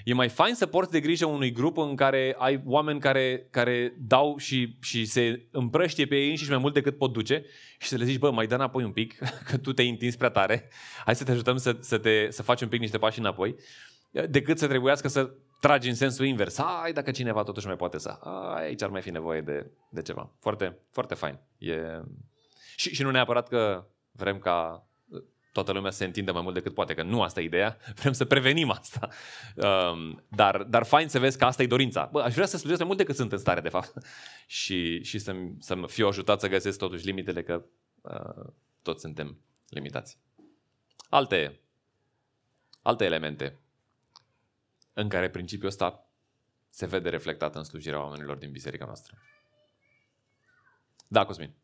Speaker 1: e mai fain să porți de grijă unui grup în care ai oameni care, care dau și, și se împrăștie pe ei și mai mult decât pot duce și să le zici, bă, mai dă înapoi un pic, că tu te-ai întins prea tare, hai să te ajutăm să, să, te, să faci un pic niște pași înapoi, decât să trebuiască să tragi în sensul invers. Hai, dacă cineva totuși mai poate să... Ai, aici ar mai fi nevoie de, de ceva. Foarte, foarte fain. E... Și, și nu neapărat că vrem ca toată lumea se întinde mai mult decât poate, că nu asta e ideea, vrem să prevenim asta. Um, dar, dar fain să vezi că asta e dorința. Bă, aș vrea să slujesc mai mult decât sunt în stare, de fapt. și și să, să fiu ajutat să găsesc totuși limitele, că uh, toți suntem limitați. Alte, alte elemente în care principiul ăsta se vede reflectat în slujirea oamenilor din biserica noastră. Da, Cosmin.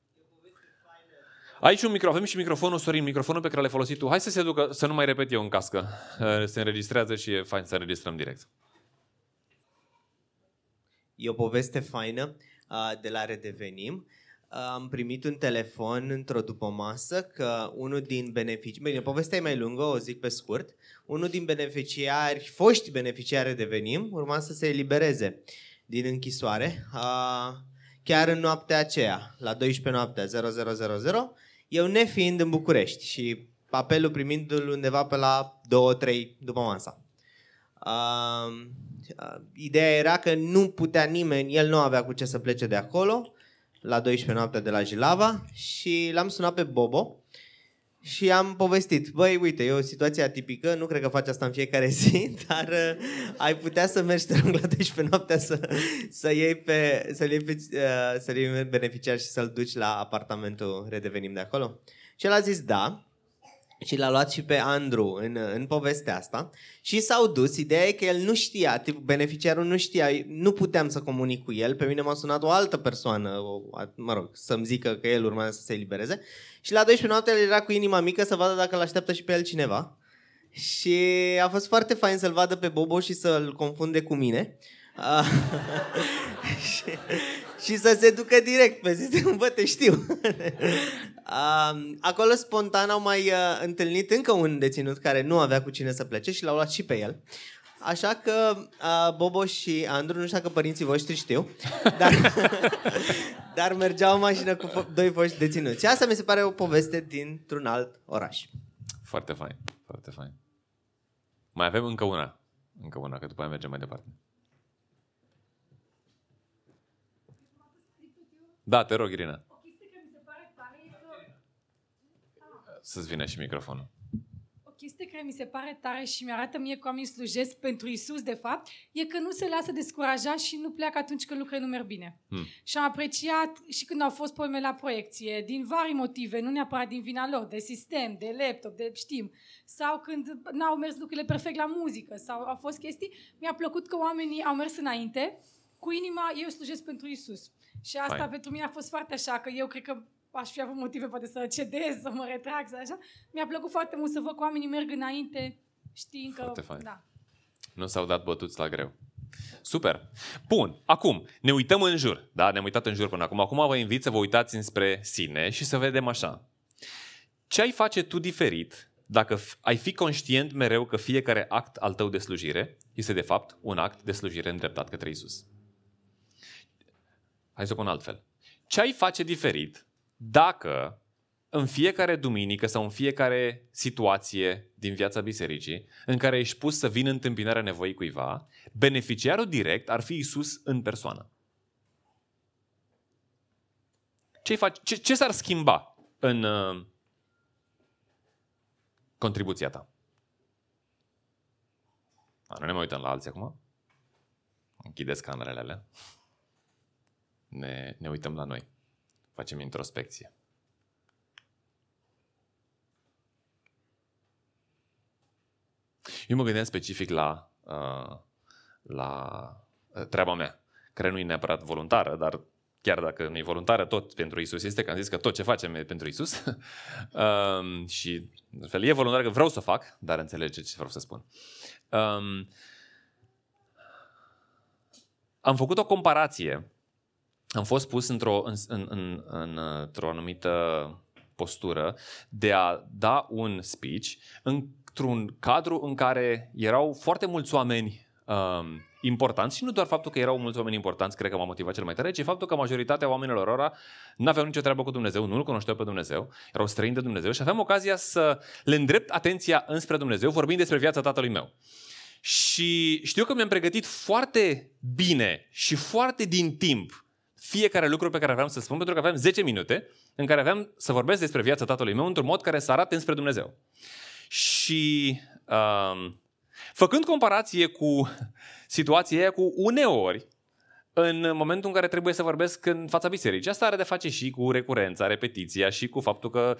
Speaker 1: Aici un microfon și microfonul, Sorin, microfonul pe care l-ai folosit tu. Hai să se ducă, să nu mai repet eu în cască. Uh, se înregistrează și e fain să înregistrăm direct.
Speaker 3: E o poveste faină uh, de la Redevenim. Uh, am primit un telefon într-o dupămasă că unul din beneficiari, bine, povestea e mai lungă, o zic pe scurt, unul din beneficiari, foști beneficiari Redevenim, urma să se elibereze din închisoare, chiar în noaptea aceea, la 12 noaptea 0000, eu nefiind în București și apelul primindu-l undeva pe la 2-3 după masa. Uh, ideea era că nu putea nimeni, el nu avea cu ce să plece de acolo, la 12 noaptea de la Jilava și l-am sunat pe Bobo și am povestit, băi, uite, e o situație atipică, nu cred că faci asta în fiecare zi, dar uh, ai putea să mergi, te rog, la 12 noaptea să, să iei pe, să iei, pe, uh, să iei beneficiar și să-l duci la apartamentul Redevenim de acolo? Și el a zis da, și l-a luat și pe Andrew în, în povestea asta și s-au dus. Ideea e că el nu știa, tip, beneficiarul nu știa, nu puteam să comunic cu el. Pe mine m-a sunat o altă persoană, o, mă rog, să-mi zică că el urmează să se elibereze. Și la 12 noapte el era cu inima mică să vadă dacă îl așteaptă și pe el cineva. Și a fost foarte fain să-l vadă pe Bobo și să-l confunde cu mine. și, și să se ducă direct pe sistem, bă, te știu. acolo spontan au mai uh, întâlnit încă un deținut care nu avea cu cine să plece și l-au luat și pe el. Așa că uh, Bobo și Andru, nu știu dacă părinții voștri știu, dar, dar mergeau în mașină cu fo- doi foști deținuți. Și asta mi se pare o poveste dintr-un alt oraș.
Speaker 1: Foarte fain, foarte fain. Mai avem încă una. Încă una, că după aia mergem mai departe. Da, te rog, Irina. Să-ți vină și microfonul.
Speaker 2: Ok, chestie care mi se pare tare și mi-arată mie cum oamenii slujesc pentru Isus, de fapt, e că nu se lasă descurajat și nu pleacă atunci când lucrurile nu merg bine. Hmm. Și am apreciat și când au fost probleme la proiecție, din vari motive, nu neapărat din vina lor, de sistem, de laptop, de știm, sau când n-au mers lucrurile perfect la muzică, sau au fost chestii, mi-a plăcut că oamenii au mers înainte, cu inima, eu slujesc pentru Isus. Și asta Fine. pentru mine a fost foarte așa, că eu cred că aș fi avut motive poate să cedez, să mă retrag, să așa. Mi-a plăcut foarte mult să văd că oamenii merg înainte știind că... Foarte fain. Da.
Speaker 1: Nu s-au dat bătuți la greu. Super. Bun. Acum, ne uităm în jur. Da? Ne-am uitat în jur până acum. Acum vă invit să vă uitați înspre sine și să vedem așa. Ce ai face tu diferit dacă ai fi conștient mereu că fiecare act al tău de slujire este de fapt un act de slujire îndreptat către Isus? Hai să o pun altfel. Ce ai face diferit dacă în fiecare duminică sau în fiecare situație din viața bisericii în care ești pus să vină întâmpinarea nevoii cuiva, beneficiarul direct ar fi Isus în persoană. Ce, faci, ce, ce s-ar schimba în uh, contribuția ta? A, nu ne mai uităm la alții acum. Închideți camerele alea. Ne, ne uităm la noi facem introspecție. Eu mă gândeam specific la, uh, la uh, treaba mea, care nu e neapărat voluntară, dar chiar dacă nu e voluntară, tot pentru Isus este, că am zis că tot ce facem e pentru Isus. um, și, în fel, e voluntar că vreau să fac, dar înțelege ce vreau să spun. Um, am făcut o comparație am fost pus într-o, în, în, în, în, într-o anumită postură de a da un speech într-un cadru în care erau foarte mulți oameni um, importanți și nu doar faptul că erau mulți oameni importanți, cred că m-a motivat cel mai tare, ci faptul că majoritatea oamenilor ora nu aveau nicio treabă cu Dumnezeu, nu-L cunoșteau pe Dumnezeu, erau străini de Dumnezeu și aveam ocazia să le îndrept atenția înspre Dumnezeu, vorbind despre viața tatălui meu. Și știu că mi-am pregătit foarte bine și foarte din timp fiecare lucru pe care aveam să spun, pentru că aveam 10 minute în care aveam să vorbesc despre viața tatălui meu într-un mod care să arate înspre Dumnezeu. Și um, făcând comparație cu situația aia cu uneori, în momentul în care trebuie să vorbesc în fața bisericii. Asta are de face și cu recurența, repetiția și cu faptul că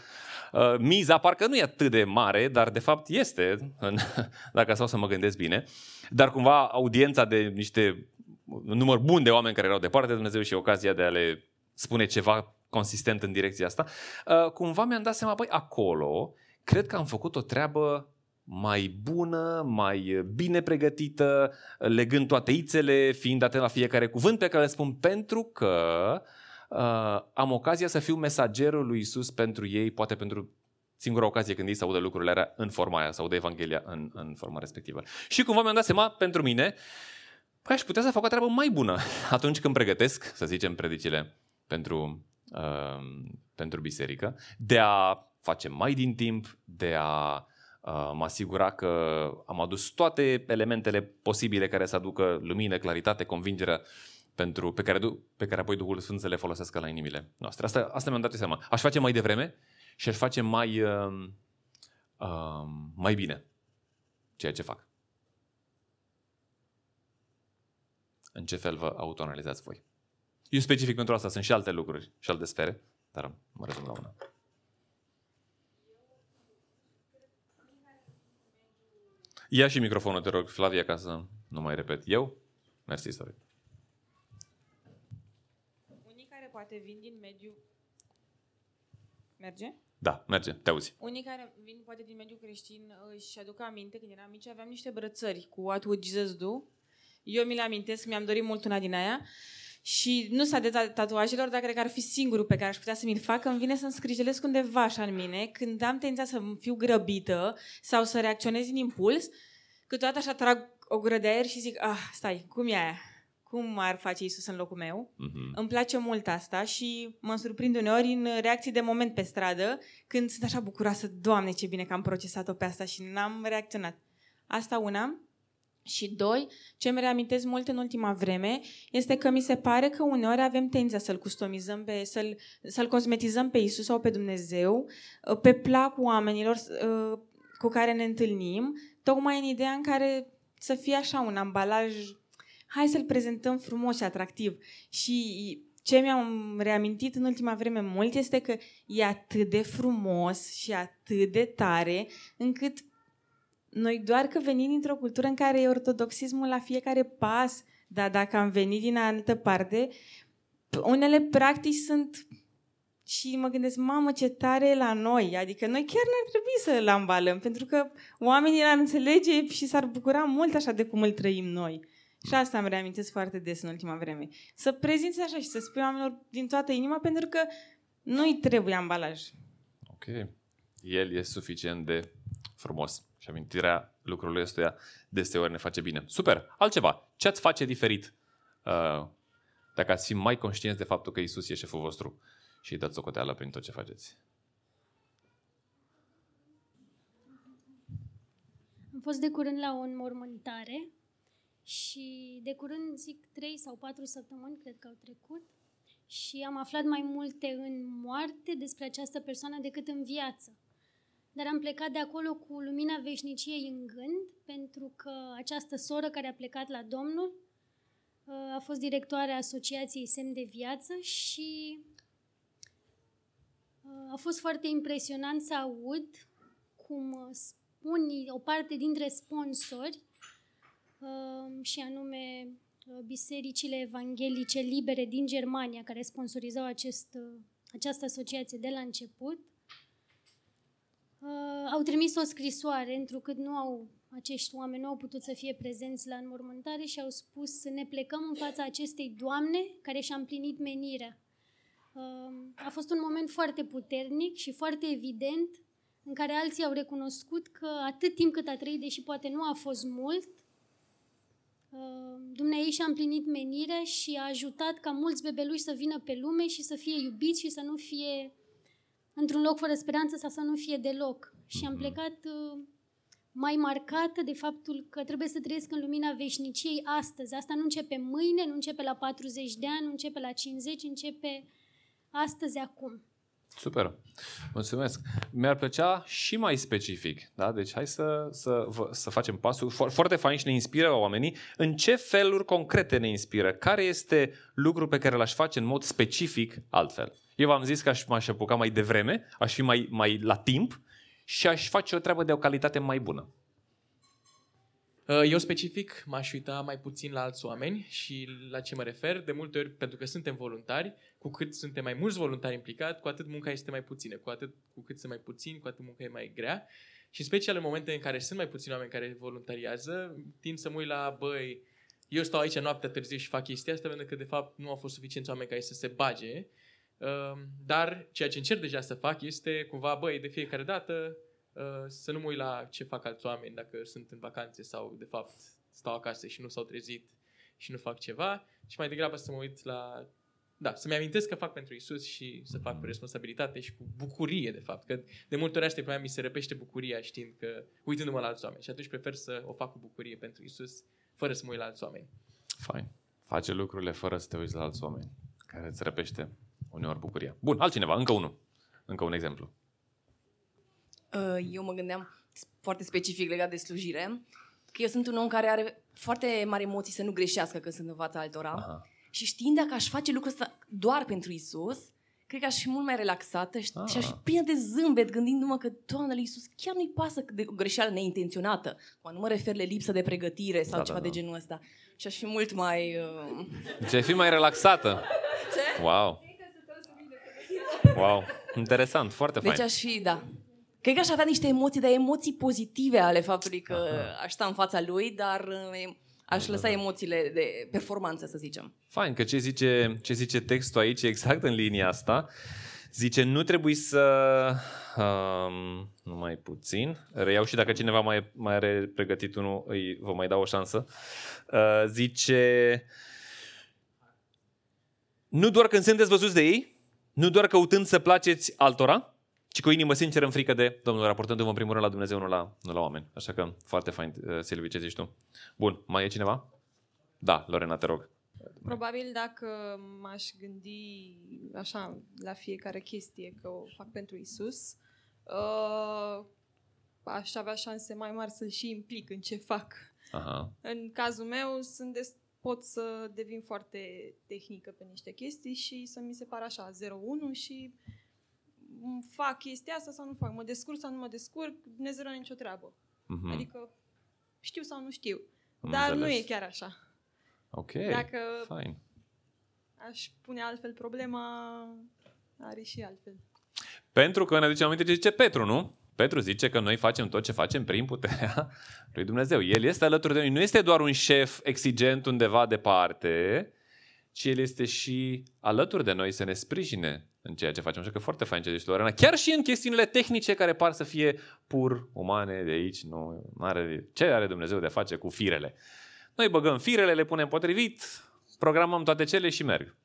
Speaker 1: uh, miza parcă nu e atât de mare, dar de fapt este, în, dacă stau să mă gândesc bine, dar cumva audiența de niște un număr bun de oameni care erau departe de Dumnezeu și ocazia de a le spune ceva consistent în direcția asta, uh, cumva mi-am dat seama, băi, acolo cred că am făcut o treabă mai bună, mai bine pregătită, legând toate ițele, fiind atent la fiecare cuvânt pe care le spun, pentru că uh, am ocazia să fiu mesagerul lui Isus pentru ei, poate pentru singura ocazie când ei să audă lucrurile alea în forma aia, să audă Evanghelia în, în forma respectivă. Și cumva mi-am dat seama, pentru mine, uh, Păi aș putea să fac o treabă mai bună atunci când pregătesc, să zicem, predicile pentru, uh, pentru biserică, de a face mai din timp, de a uh, mă asigura că am adus toate elementele posibile care să aducă lumină, claritate, convingere pentru, pe, care, pe care apoi Duhul Sfânt să le folosească la inimile noastre. Asta, asta mi-am dat seama. Aș face mai devreme și aș face mai, uh, uh, mai bine ceea ce fac. În ce fel vă autoanalizați voi. Eu specific pentru asta sunt și alte lucruri și alte sfere, dar mă rezum la una. Ia și microfonul, te rog, Flavia, ca să nu mai repet. Eu? Mersi, sorry.
Speaker 4: Unii care poate vin din mediu... Merge?
Speaker 1: Da, merge, te auzi.
Speaker 4: Unii care vin poate din mediul creștin își aduc aminte, când eram mici aveam niște brățări cu What Would Jesus Do? Eu mi-l amintesc, mi-am dorit mult una din aia. Și nu s-a de tatuajelor, dar cred că ar fi singurul pe care aș putea să mi-l fac. Îmi vine să-mi scrijelesc undeva așa în mine, când am tendința să fiu grăbită sau să reacționez din impuls, câteodată așa trag o gură de aer și zic, ah, stai, cum e aia? Cum ar face Isus în locul meu? Uh-huh. Îmi place mult asta și mă surprind uneori în reacții de moment pe stradă, când sunt așa bucuroasă, Doamne, ce bine că am procesat-o pe asta și n-am reacționat. Asta una. Și doi, ce îmi reamintesc mult în ultima vreme este că mi se pare că uneori avem tendința să-l customizăm, pe, să-l, să-l cosmetizăm pe Isus sau pe Dumnezeu, uh, pe placul oamenilor, uh, cu care ne întâlnim, tocmai în ideea în care să fie așa un ambalaj, hai să-l prezentăm frumos și atractiv. Și ce mi-am reamintit în ultima vreme mult este că e atât de frumos și atât de tare încât noi doar că venim dintr-o cultură în care e ortodoxismul la fiecare pas, dar dacă am venit din altă parte, unele practici sunt și mă gândesc, mamă, ce tare e la noi. Adică noi chiar n-ar trebui să îl ambalăm, pentru că oamenii ar înțelege și s-ar bucura mult așa de cum îl trăim noi. Și asta îmi reamintesc foarte des în ultima vreme. Să prezinți așa și să spui oamenilor din toată inima, pentru că nu-i trebuie ambalaj.
Speaker 1: Ok. El e suficient de frumos. Și amintirea lucrurilor ăstuia deseori ne face bine. Super! Altceva. Ce ați face diferit uh, dacă ați fi mai conștienți de faptul că Isus e șeful vostru și îi dați socoteală prin tot ce faceți?
Speaker 5: Am fost de curând la o înmormântare și de curând, zic, trei sau patru săptămâni, cred că au trecut, și am aflat mai multe în moarte despre această persoană decât în viață. Dar am plecat de acolo cu lumina veșniciei în gând, pentru că această soră care a plecat la Domnul uh, a fost directoarea Asociației Semn de Viață și uh, a fost foarte impresionant să aud cum uh, spun o parte dintre sponsori Ehm, și anume uh, bisericile evanghelice libere din Germania, care sponsorizau acest, uh, această asociație de la început, uh, au trimis o scrisoare, întrucât nu au, acești oameni nu au putut să fie prezenți la înmormântare și au spus să ne plecăm în fața acestei doamne care și-a împlinit menirea. Ehm, a fost un moment foarte puternic și foarte evident în care alții au recunoscut că atât timp cât a trăit, deși poate nu a fost mult, Dumnezeu și-a împlinit menirea și a ajutat ca mulți bebeluși să vină pe lume și să fie iubiți și să nu fie într-un loc fără speranță sau să nu fie deloc. Și am mhm. plecat uh, mai marcată de faptul că trebuie să trăiesc în lumina veșniciei astăzi. Asta nu începe mâine, nu începe la 40 de ani, nu începe la 50, începe astăzi, acum.
Speaker 1: Super. Mulțumesc. Mi-ar plăcea și mai specific. Da? Deci hai să, să, să facem pasul. Foarte fain și ne inspiră oamenii. În ce feluri concrete ne inspiră? Care este lucru pe care l-aș face în mod specific altfel? Eu v-am zis că aș, m-aș apuca mai devreme, aș fi mai, mai la timp și aș face o treabă de o calitate mai bună.
Speaker 6: Uh, eu specific m-aș uita mai puțin la alți oameni și la ce mă refer, de multe ori pentru că suntem voluntari, cu cât suntem mai mulți voluntari implicați, cu atât munca este mai puțină, cu atât cu cât sunt mai puțini, cu atât munca e mai grea. Și în special în momente în care sunt mai puțini oameni care voluntariază, tind să mă uit la, băi, eu stau aici noaptea târziu și fac chestia asta pentru că de fapt nu au fost suficienți oameni care să se bage. Uh, dar ceea ce încerc deja să fac este cumva, băi, de fiecare dată Uh, să nu mă uit la ce fac alți oameni dacă sunt în vacanțe sau de fapt stau acasă și nu s-au trezit și nu fac ceva și mai degrabă să mă uit la da, să-mi amintesc că fac pentru Isus și să fac cu responsabilitate și cu bucurie, de fapt. Că de multe ori asta e problema, mi se răpește bucuria știind că uitându-mă la alți oameni. Și atunci prefer să o fac cu bucurie pentru Isus, fără să mă uit la alți oameni.
Speaker 1: Fain. Face lucrurile fără să te uiți la alți oameni, care îți răpește uneori bucuria. Bun, altcineva, încă unul. Încă un exemplu.
Speaker 7: Uh, eu mă gândeam foarte specific legat de slujire, că eu sunt un om care are foarte mari emoții să nu greșească când sunt în fața altora. Aha. Și știind dacă aș face lucrul ăsta doar pentru Isus, cred că aș fi mult mai relaxată și, și aș fi plină de zâmbet gândindu-mă că, Doamne, lui Isus chiar nu-i pasă de o greșeală neintenționată. Mă, nu mă refer la lipsă de pregătire sau da, ceva da, da. de genul ăsta. Și aș fi mult mai... Uh...
Speaker 1: Deci ai fi mai relaxată.
Speaker 7: Ce?
Speaker 1: Wow. Wow. Interesant, foarte
Speaker 7: deci
Speaker 1: fain.
Speaker 7: Deci aș fi, da, Cred că aș avea niște emoții, dar emoții pozitive ale faptului că Aha. aș sta în fața lui, dar uh, aș da, lăsa da, da. emoțiile de performanță, să zicem.
Speaker 1: Fain, că ce zice, ce zice textul aici exact în linia asta. Zice, nu trebuie să... Um, numai puțin. Reiau și dacă cineva mai, mai are pregătit unul, îi vă mai dau o șansă. Uh, zice... Nu doar când sunteți văzuți de ei, nu doar căutând să placeți altora, ci cu o inimă sinceră în frică de Domnul, raportându-vă în primul rând la Dumnezeu, nu la, nu la oameni. Așa că foarte fain, uh, Silvi, ce zici tu? Bun, mai e cineva? Da, Lorena, te rog.
Speaker 8: Probabil dacă m-aș gândi așa la fiecare chestie că o fac pentru Isus, uh, aș avea șanse mai mari să și implic în ce fac.
Speaker 1: Aha.
Speaker 8: În cazul meu sunt des- pot să devin foarte tehnică pe niște chestii și să mi se pară așa 0-1 și m- fac chestia asta sau nu fac, mă descurc sau nu mă descurc, Dumnezeu nu are nicio treabă.
Speaker 1: Mhm.
Speaker 8: Adică știu sau nu știu.
Speaker 1: Am
Speaker 8: Dar nu
Speaker 1: înțeles.
Speaker 8: e chiar așa.
Speaker 1: Ok,
Speaker 8: Dacă
Speaker 1: fine.
Speaker 8: aș pune altfel problema, are și altfel.
Speaker 1: Pentru că ne aducem aminte ce zice Petru, nu? Petru zice că noi facem tot ce facem prin puterea lui Dumnezeu. El este alături de noi. Nu este doar un șef exigent undeva departe, ci El este și alături de noi să ne sprijine în ceea ce facem. Așa că foarte fain ce zici, Lorena. Chiar și în chestiunile tehnice care par să fie pur umane de aici, nu are, ce are Dumnezeu de a face cu firele? Noi băgăm firele, le punem potrivit, programăm toate cele și merg.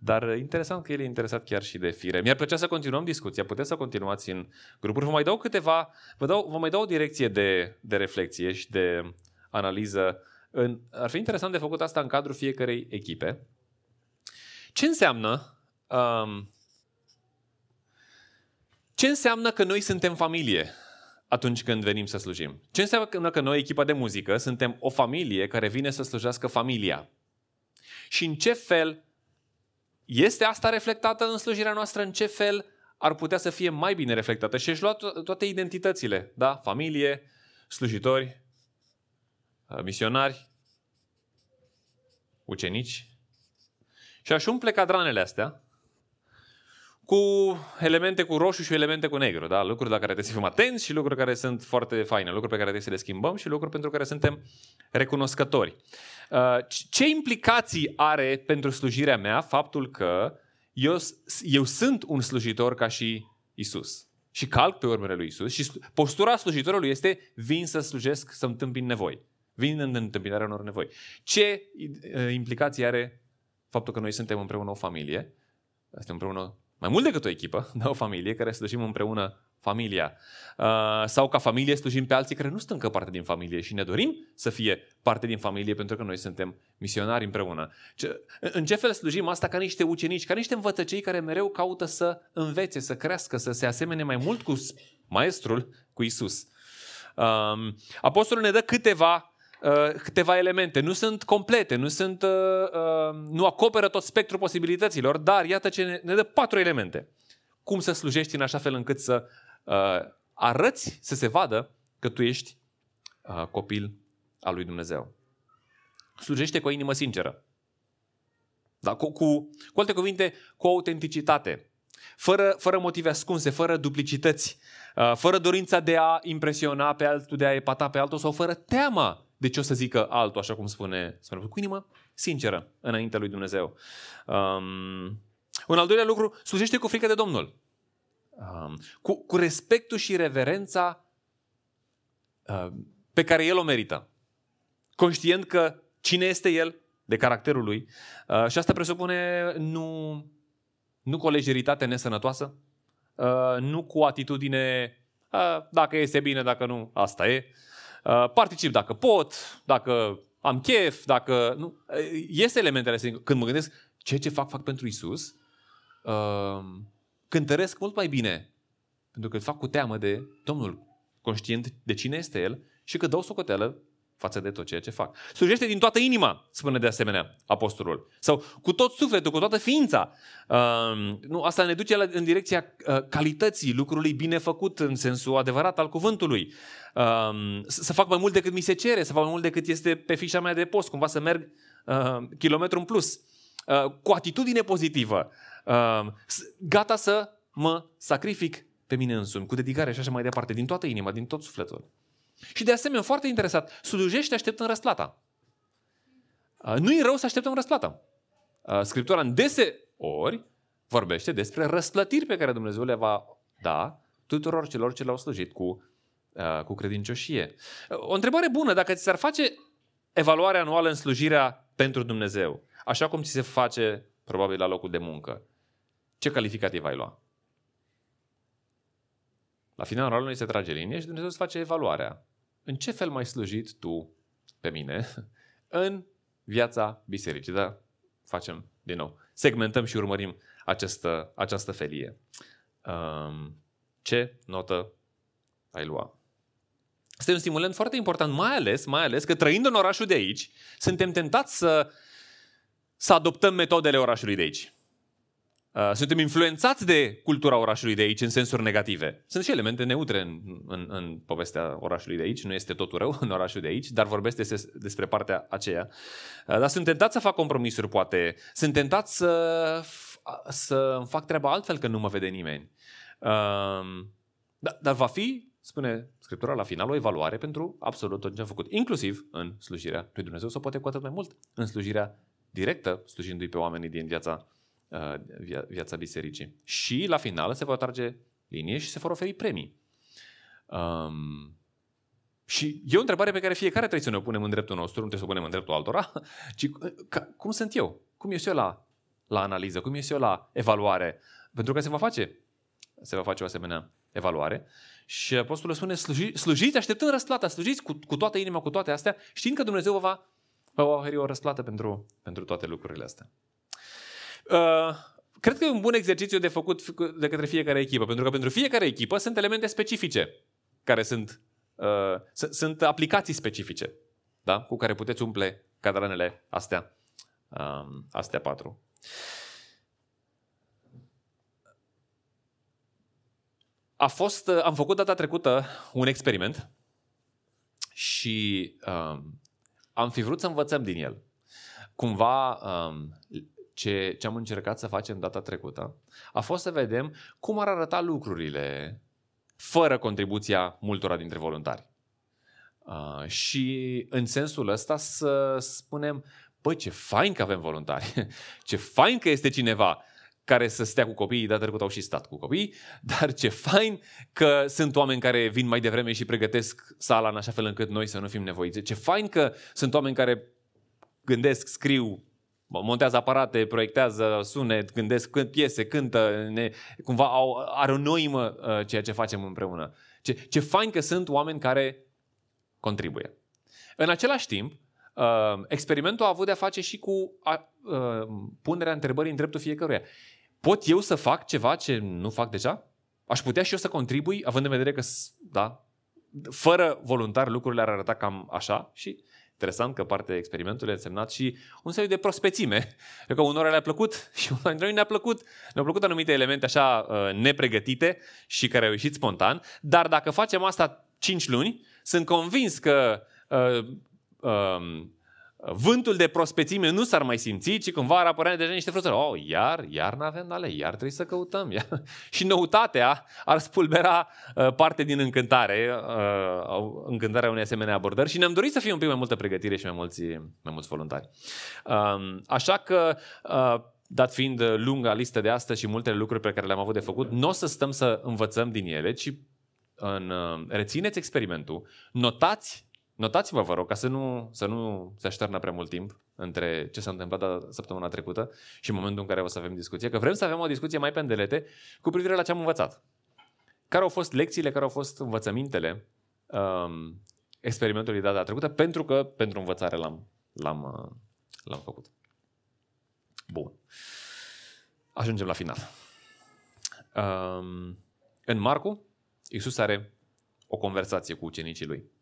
Speaker 1: Dar interesant că el e interesat chiar și de fire. Mi-ar plăcea să continuăm discuția. Puteți să continuați în grupuri. Vă mai dau câteva, vă, dau, vă mai dau o direcție de, de reflexie și de analiză. În, ar fi interesant de făcut asta în cadrul fiecarei echipe. Ce înseamnă um, ce înseamnă că noi suntem familie atunci când venim să slujim? Ce înseamnă că noi, echipa de muzică, suntem o familie care vine să slujească familia? Și în ce fel este asta reflectată în slujirea noastră? În ce fel ar putea să fie mai bine reflectată? Și aș lua to- toate identitățile, da? Familie, slujitori, uh, misionari, ucenici. Și aș umple cadranele astea cu elemente cu roșu și elemente cu negru, da? Lucruri la care trebuie să fim atenți și lucruri care sunt foarte faine, lucruri pe care trebuie să le schimbăm și lucruri pentru care suntem recunoscători. Uh, Ce implicații are pentru slujirea mea faptul că eu, eu sunt un slujitor ca și Isus și calc pe urmele lui Isus și postura slujitorului este vin să slujesc, să întâmpin nevoi. Vin în întâmpinarea unor nevoi. Ce uh, implicații are faptul că noi suntem împreună o familie, suntem împreună mai mult decât o echipă, da, o familie care slujim împreună familia. Uh, sau ca familie slujim pe alții care nu sunt încă parte din familie și ne dorim să fie parte din familie pentru că noi suntem misionari împreună. Ce, în ce fel slujim asta ca niște ucenici, ca niște învățăcei care mereu caută să învețe, să crească, să se asemene mai mult cu maestrul, cu Isus. Um, Apostolul ne dă câteva Uh, câteva elemente. Nu sunt complete, nu sunt, uh, uh, nu acoperă tot spectrul posibilităților, dar iată ce ne, ne dă patru elemente. Cum să slujești în așa fel încât să uh, arăți, să se vadă că tu ești uh, copil al lui Dumnezeu. Slujește cu o inimă sinceră. Da, cu, cu, cu alte cuvinte, cu autenticitate. Fără, fără motive ascunse, fără duplicități, uh, fără dorința de a impresiona pe altul, de a epata pe altul sau fără teama de ce o să zică altul, așa cum spune, spune cu inimă sinceră înaintea lui Dumnezeu. Um, un al doilea lucru, slujește cu frică de Domnul. Um, cu, cu respectul și reverența uh, pe care El o merită. Conștient că cine este El, de caracterul Lui, uh, și asta presupune nu, nu cu o lejeritate nesănătoasă, uh, nu cu o atitudine uh, dacă este bine, dacă nu, asta e, Uh, particip dacă pot, dacă am chef, dacă... Nu. Uh, Este elementele astea. Când mă gândesc ce ce fac, fac pentru Isus, uh, cântăresc mult mai bine. Pentru că îl fac cu teamă de Domnul, conștient de cine este El și că dau socoteală față de tot ceea ce fac. Slujește din toată inima, spune de asemenea apostolul. Sau cu tot sufletul, cu toată ființa. Uh, nu, asta ne duce la, în direcția uh, calității lucrului bine făcut în sensul adevărat al cuvântului. Uh, să fac mai mult decât mi se cere, să fac mai mult decât este pe fișa mea de post, cumva să merg uh, kilometru în plus. Uh, cu atitudine pozitivă. Uh, gata să mă sacrific pe mine însumi, cu dedicare și așa mai departe, din toată inima, din tot sufletul. Și de asemenea, foarte interesat, slujește așteptând răsplata. Nu e rău să așteptăm răsplata. Scriptura în dese ori vorbește despre răsplătiri pe care Dumnezeu le va da tuturor celor ce l-au slujit cu, cu credincioșie. O întrebare bună, dacă ți s-ar face evaluarea anuală în slujirea pentru Dumnezeu, așa cum ți se face probabil la locul de muncă, ce calificativ ai lua? La finalul anului se trage linie și Dumnezeu îți face evaluarea. În ce fel mai slujit tu pe mine în viața bisericii? Da? Facem din nou. Segmentăm și urmărim această, această felie. Um, ce notă ai lua? Este un stimulant foarte important, mai ales, mai ales că trăind în orașul de aici, suntem tentați să, să adoptăm metodele orașului de aici. Uh, suntem influențați de cultura orașului de aici în sensuri negative. Sunt și elemente neutre în, în, în povestea orașului de aici, nu este totul rău în orașul de aici, dar vorbesc des, despre partea aceea. Uh, dar sunt tentat să fac compromisuri, poate. Sunt tentat să, să fac treaba altfel că nu mă vede nimeni. Uh, dar, dar va fi spune Scriptura la final, o evaluare pentru absolut tot ce am făcut, inclusiv în slujirea lui Dumnezeu sau poate cu atât mai mult în slujirea directă, slujindu-i pe oamenii din viața, uh, viața bisericii. Și la final se va trage linie și se vor oferi premii. Um, și e o întrebare pe care fiecare trebuie să ne o punem în dreptul nostru, nu trebuie să o punem în dreptul altora, ci ca, cum sunt eu? Cum ești eu la, la analiză? Cum ești eu la evaluare? Pentru că se va face, se va face o asemenea evaluare și apostolul spune, sluji, slujiți așteptând răsplata, slujiți cu, cu toată inima, cu toate astea, știind că Dumnezeu vă va, vă va oferi o răsplată pentru, pentru toate lucrurile astea. Uh, cred că e un bun exercițiu de făcut de către fiecare echipă, pentru că pentru fiecare echipă sunt elemente specifice care sunt, uh, sunt aplicații specifice da? cu care puteți umple cadranele astea, uh, astea patru. a fost, am făcut data trecută un experiment și um, am fi vrut să învățăm din el. Cumva um, ce, ce am încercat să facem data trecută a fost să vedem cum ar arăta lucrurile fără contribuția multora dintre voluntari. Uh, și în sensul ăsta să spunem, băi, ce fain că avem voluntari, ce fain că este cineva care să stea cu copiii, data trecută au și stat cu copiii, dar ce fain că sunt oameni care vin mai devreme și pregătesc sala în așa fel încât noi să nu fim nevoiți. Ce fain că sunt oameni care gândesc, scriu, montează aparate, proiectează sunet, gândesc cânt piese, cântă, ne, cumva au, are o noimă uh, ceea ce facem împreună. Ce, ce fain că sunt oameni care contribuie. În același timp, uh, experimentul a avut de-a face și cu a, uh, punerea întrebării în dreptul fiecăruia pot eu să fac ceva ce nu fac deja? Aș putea și eu să contribui, având în vedere că, da, fără voluntar lucrurile ar arăta cam așa și interesant că partea experimentului a însemnat și un soi de prospețime. Că unora le-a plăcut și unora dintre noi ne-a plăcut. Ne-au plăcut anumite elemente așa uh, nepregătite și care au ieșit spontan, dar dacă facem asta 5 luni, sunt convins că uh, uh, vântul de prospețime nu s-ar mai simți, ci cumva ar apărea deja niște frustrări. Oh, iar, iar n-avem ale, iar trebuie să căutăm. Iar. Și noutatea ar spulbera uh, parte din încântare, uh, încântarea unei asemenea abordări și ne-am dorit să fie un pic mai multă pregătire și mai mulți, mai mulți voluntari. Uh, așa că uh, dat fiind lunga listă de astăzi și multele lucruri pe care le-am avut de făcut, nu o să stăm să învățăm din ele, ci în, uh, rețineți experimentul, notați Notați-vă, vă rog, ca să nu, să nu se așternă prea mult timp între ce s-a întâmplat săptămâna trecută și momentul în care o să avem discuție, că vrem să avem o discuție mai pendelete cu privire la ce am învățat. Care au fost lecțiile, care au fost învățămintele um, experimentului data trecută, pentru că pentru învățare l-am, l-am, uh, l-am făcut. Bun. Ajungem la final. Um, în Marcu, Iisus are o conversație cu ucenicii lui.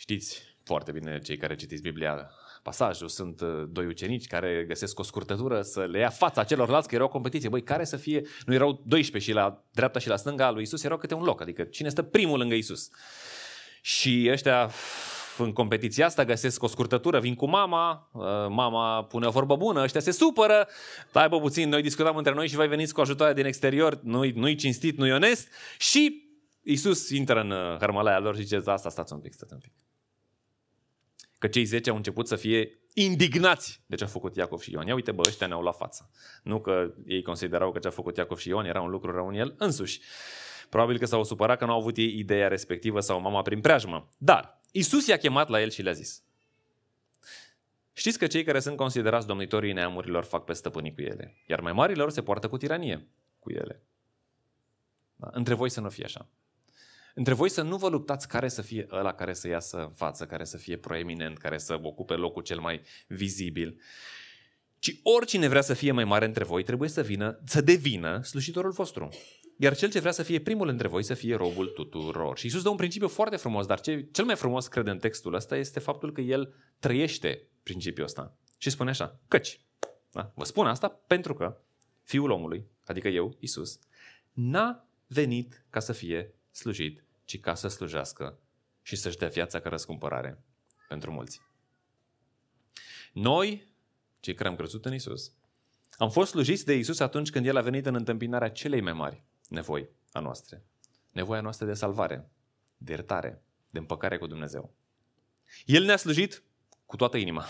Speaker 1: Știți foarte bine cei care citiți Biblia pasajul, sunt uh, doi ucenici care găsesc o scurtătură să le ia fața celorlalți, că era o competiție. Băi, care să fie, nu erau 12 și la dreapta și la stânga lui Isus erau câte un loc, adică cine stă primul lângă Isus. Și ăștia în competiția asta găsesc o scurtătură, vin cu mama, uh, mama pune o vorbă bună, ăștia se supără, stai bă puțin, noi discutam între noi și voi veniți cu ajutoarea din exterior, nu-i, nu-i cinstit, nu-i onest și Isus intră în uh, hărmălaia lor și zice, asta stați un pic, stați un pic că cei 10 au început să fie indignați de ce a făcut Iacov și Ioan. Ia uite, bă, ăștia ne-au la față. Nu că ei considerau că ce a făcut Iacov și Ioan era un lucru rău în el însuși. Probabil că s-au supărat că nu au avut ei ideea respectivă sau mama prin preajmă. Dar Isus i-a chemat la el și le-a zis. Știți că cei care sunt considerați domnitorii neamurilor fac pe stăpânii cu ele, iar mai marilor se poartă cu tiranie cu ele. Da? Între voi să nu fie așa. Între voi să nu vă luptați care să fie ăla care să iasă în față, care să fie proeminent, care să ocupe locul cel mai vizibil, ci oricine vrea să fie mai mare între voi trebuie să vină, să devină slujitorul vostru. iar cel ce vrea să fie primul între voi să fie robul tuturor. Și Isus dă un principiu foarte frumos, dar ce, cel mai frumos, cred, în textul ăsta este faptul că el trăiește principiul ăsta. Și spune așa, căci, da? vă spun asta pentru că Fiul omului, adică eu, Isus, n-a venit ca să fie slujit, ci ca să slujească și să-și dea viața ca răscumpărare pentru mulți. Noi, cei care am crezut în Isus, am fost slujiți de Isus atunci când El a venit în întâmpinarea celei mai mari nevoi a noastre. Nevoia noastră de salvare, de iertare, de împăcare cu Dumnezeu. El ne-a slujit cu toată inima,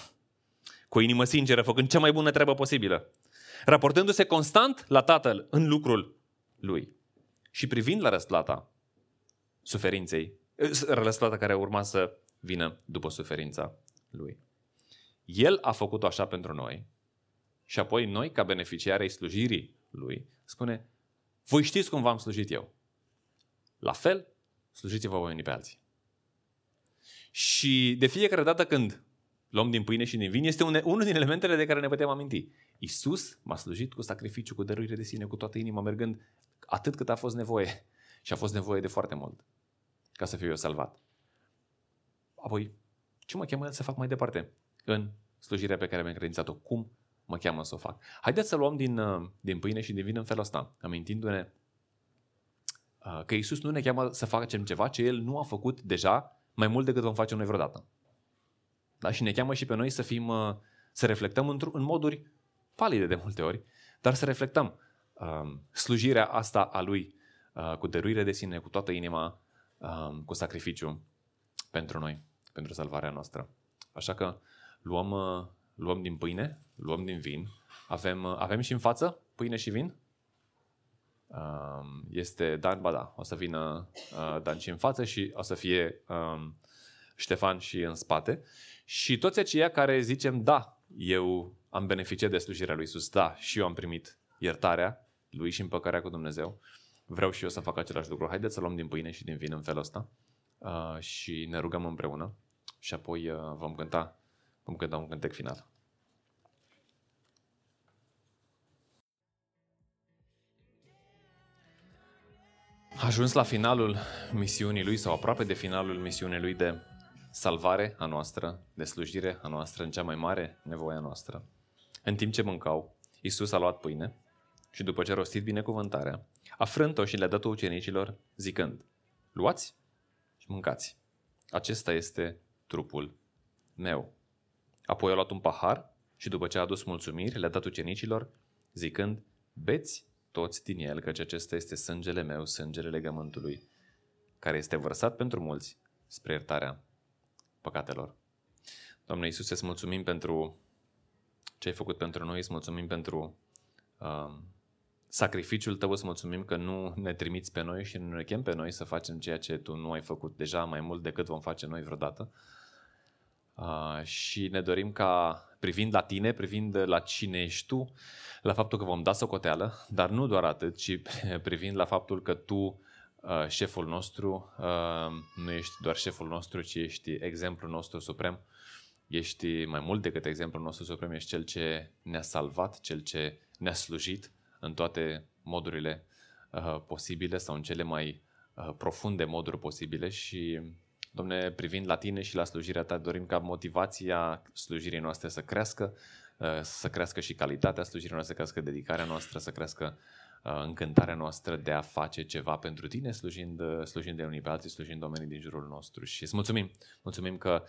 Speaker 1: cu o inimă sinceră, făcând cea mai bună treabă posibilă, raportându-se constant la Tatăl în lucrul Lui și privind la răsplata suferinței, eh, răsplata care urma să vină după suferința Lui. El a făcut-o așa pentru noi și apoi noi, ca beneficiari ai slujirii Lui, spune, voi știți cum v-am slujit eu. La fel, slujiți-vă voi unii pe alții. Și de fiecare dată când luăm din pâine și din vin, este unul din elementele de care ne putem aminti. Isus m-a slujit cu sacrificiu, cu dăruire de sine, cu toată inima, mergând atât cât a fost nevoie. Și a fost nevoie de foarte mult ca să fiu eu salvat. Apoi, ce mă cheamă el să fac mai departe în slujirea pe care mi-am credințat-o? Cum mă cheamă să o fac? Haideți să luăm din, uh, din pâine și din vin în felul ăsta, amintindu-ne uh, că Isus nu ne cheamă să facem ceva ce El nu a făcut deja mai mult decât vom face noi vreodată. Da? Și ne cheamă și pe noi să fim, uh, să reflectăm în moduri palide de multe ori, dar să reflectăm um, slujirea asta a Lui uh, cu dăruire de sine, cu toată inima, um, cu sacrificiu pentru noi, pentru salvarea noastră. Așa că luăm, uh, luăm din pâine, luăm din vin, avem, uh, avem și în față pâine și vin? Um, este Dan, ba da, o să vină uh, Dan și în față și o să fie um, Ștefan și în spate. Și toți aceia care zicem, da, eu am beneficiat de slujirea lui Iisus, da, și eu am primit iertarea lui și împăcarea cu Dumnezeu, vreau și eu să fac același lucru. Haideți să luăm din pâine și din vin în felul ăsta uh, și ne rugăm împreună și apoi uh, vom cânta, vom cânta un cântec final. A ajuns la finalul misiunii lui sau aproape de finalul misiunii lui de salvare a noastră, de slujire a noastră în cea mai mare nevoie a noastră. În timp ce mâncau, Isus a luat pâine și după ce a rostit binecuvântarea, a frânt-o și le-a dat-o ucenicilor, zicând, luați și mâncați. Acesta este trupul meu. Apoi a luat un pahar și după ce a adus mulțumiri, le-a dat ucenicilor, zicând, beți toți din el, căci acesta este sângele meu, sângele legământului, care este vărsat pentru mulți spre iertarea păcatelor. Doamne Iisuse, îți mulțumim pentru ce ai făcut pentru noi, îți mulțumim pentru uh, sacrificiul tău, îți mulțumim că nu ne trimiți pe noi și nu ne chem pe noi să facem ceea ce tu nu ai făcut deja mai mult decât vom face noi vreodată. Uh, și ne dorim ca, privind la tine, privind la cine ești tu, la faptul că vom da socoteală, dar nu doar atât, ci privind la faptul că tu, uh, șeful nostru, uh, nu ești doar șeful nostru, ci ești exemplul nostru suprem, ești mai mult decât exemplul nostru suprem, ești cel ce ne-a salvat, cel ce ne-a slujit în toate modurile uh, posibile sau în cele mai uh, profunde moduri posibile și Domne, privind la tine și la slujirea ta, dorim ca motivația slujirii noastre să crească, uh, să crească și calitatea slujirii noastre, să crească dedicarea noastră, să crească uh, încântarea noastră de a face ceva pentru tine, slujind, uh, slujind de unii pe alții, slujind oamenii din jurul nostru. Și îți mulțumim, mulțumim că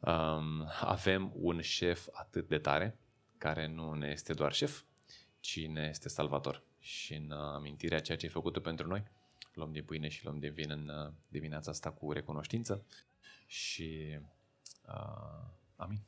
Speaker 1: um, avem un șef atât de tare, care nu ne este doar șef, ci ne este salvator. Și în amintirea ceea ce ai făcut pentru noi, luăm din pâine și luăm din vin în uh, dimineața asta cu recunoștință și uh, amin.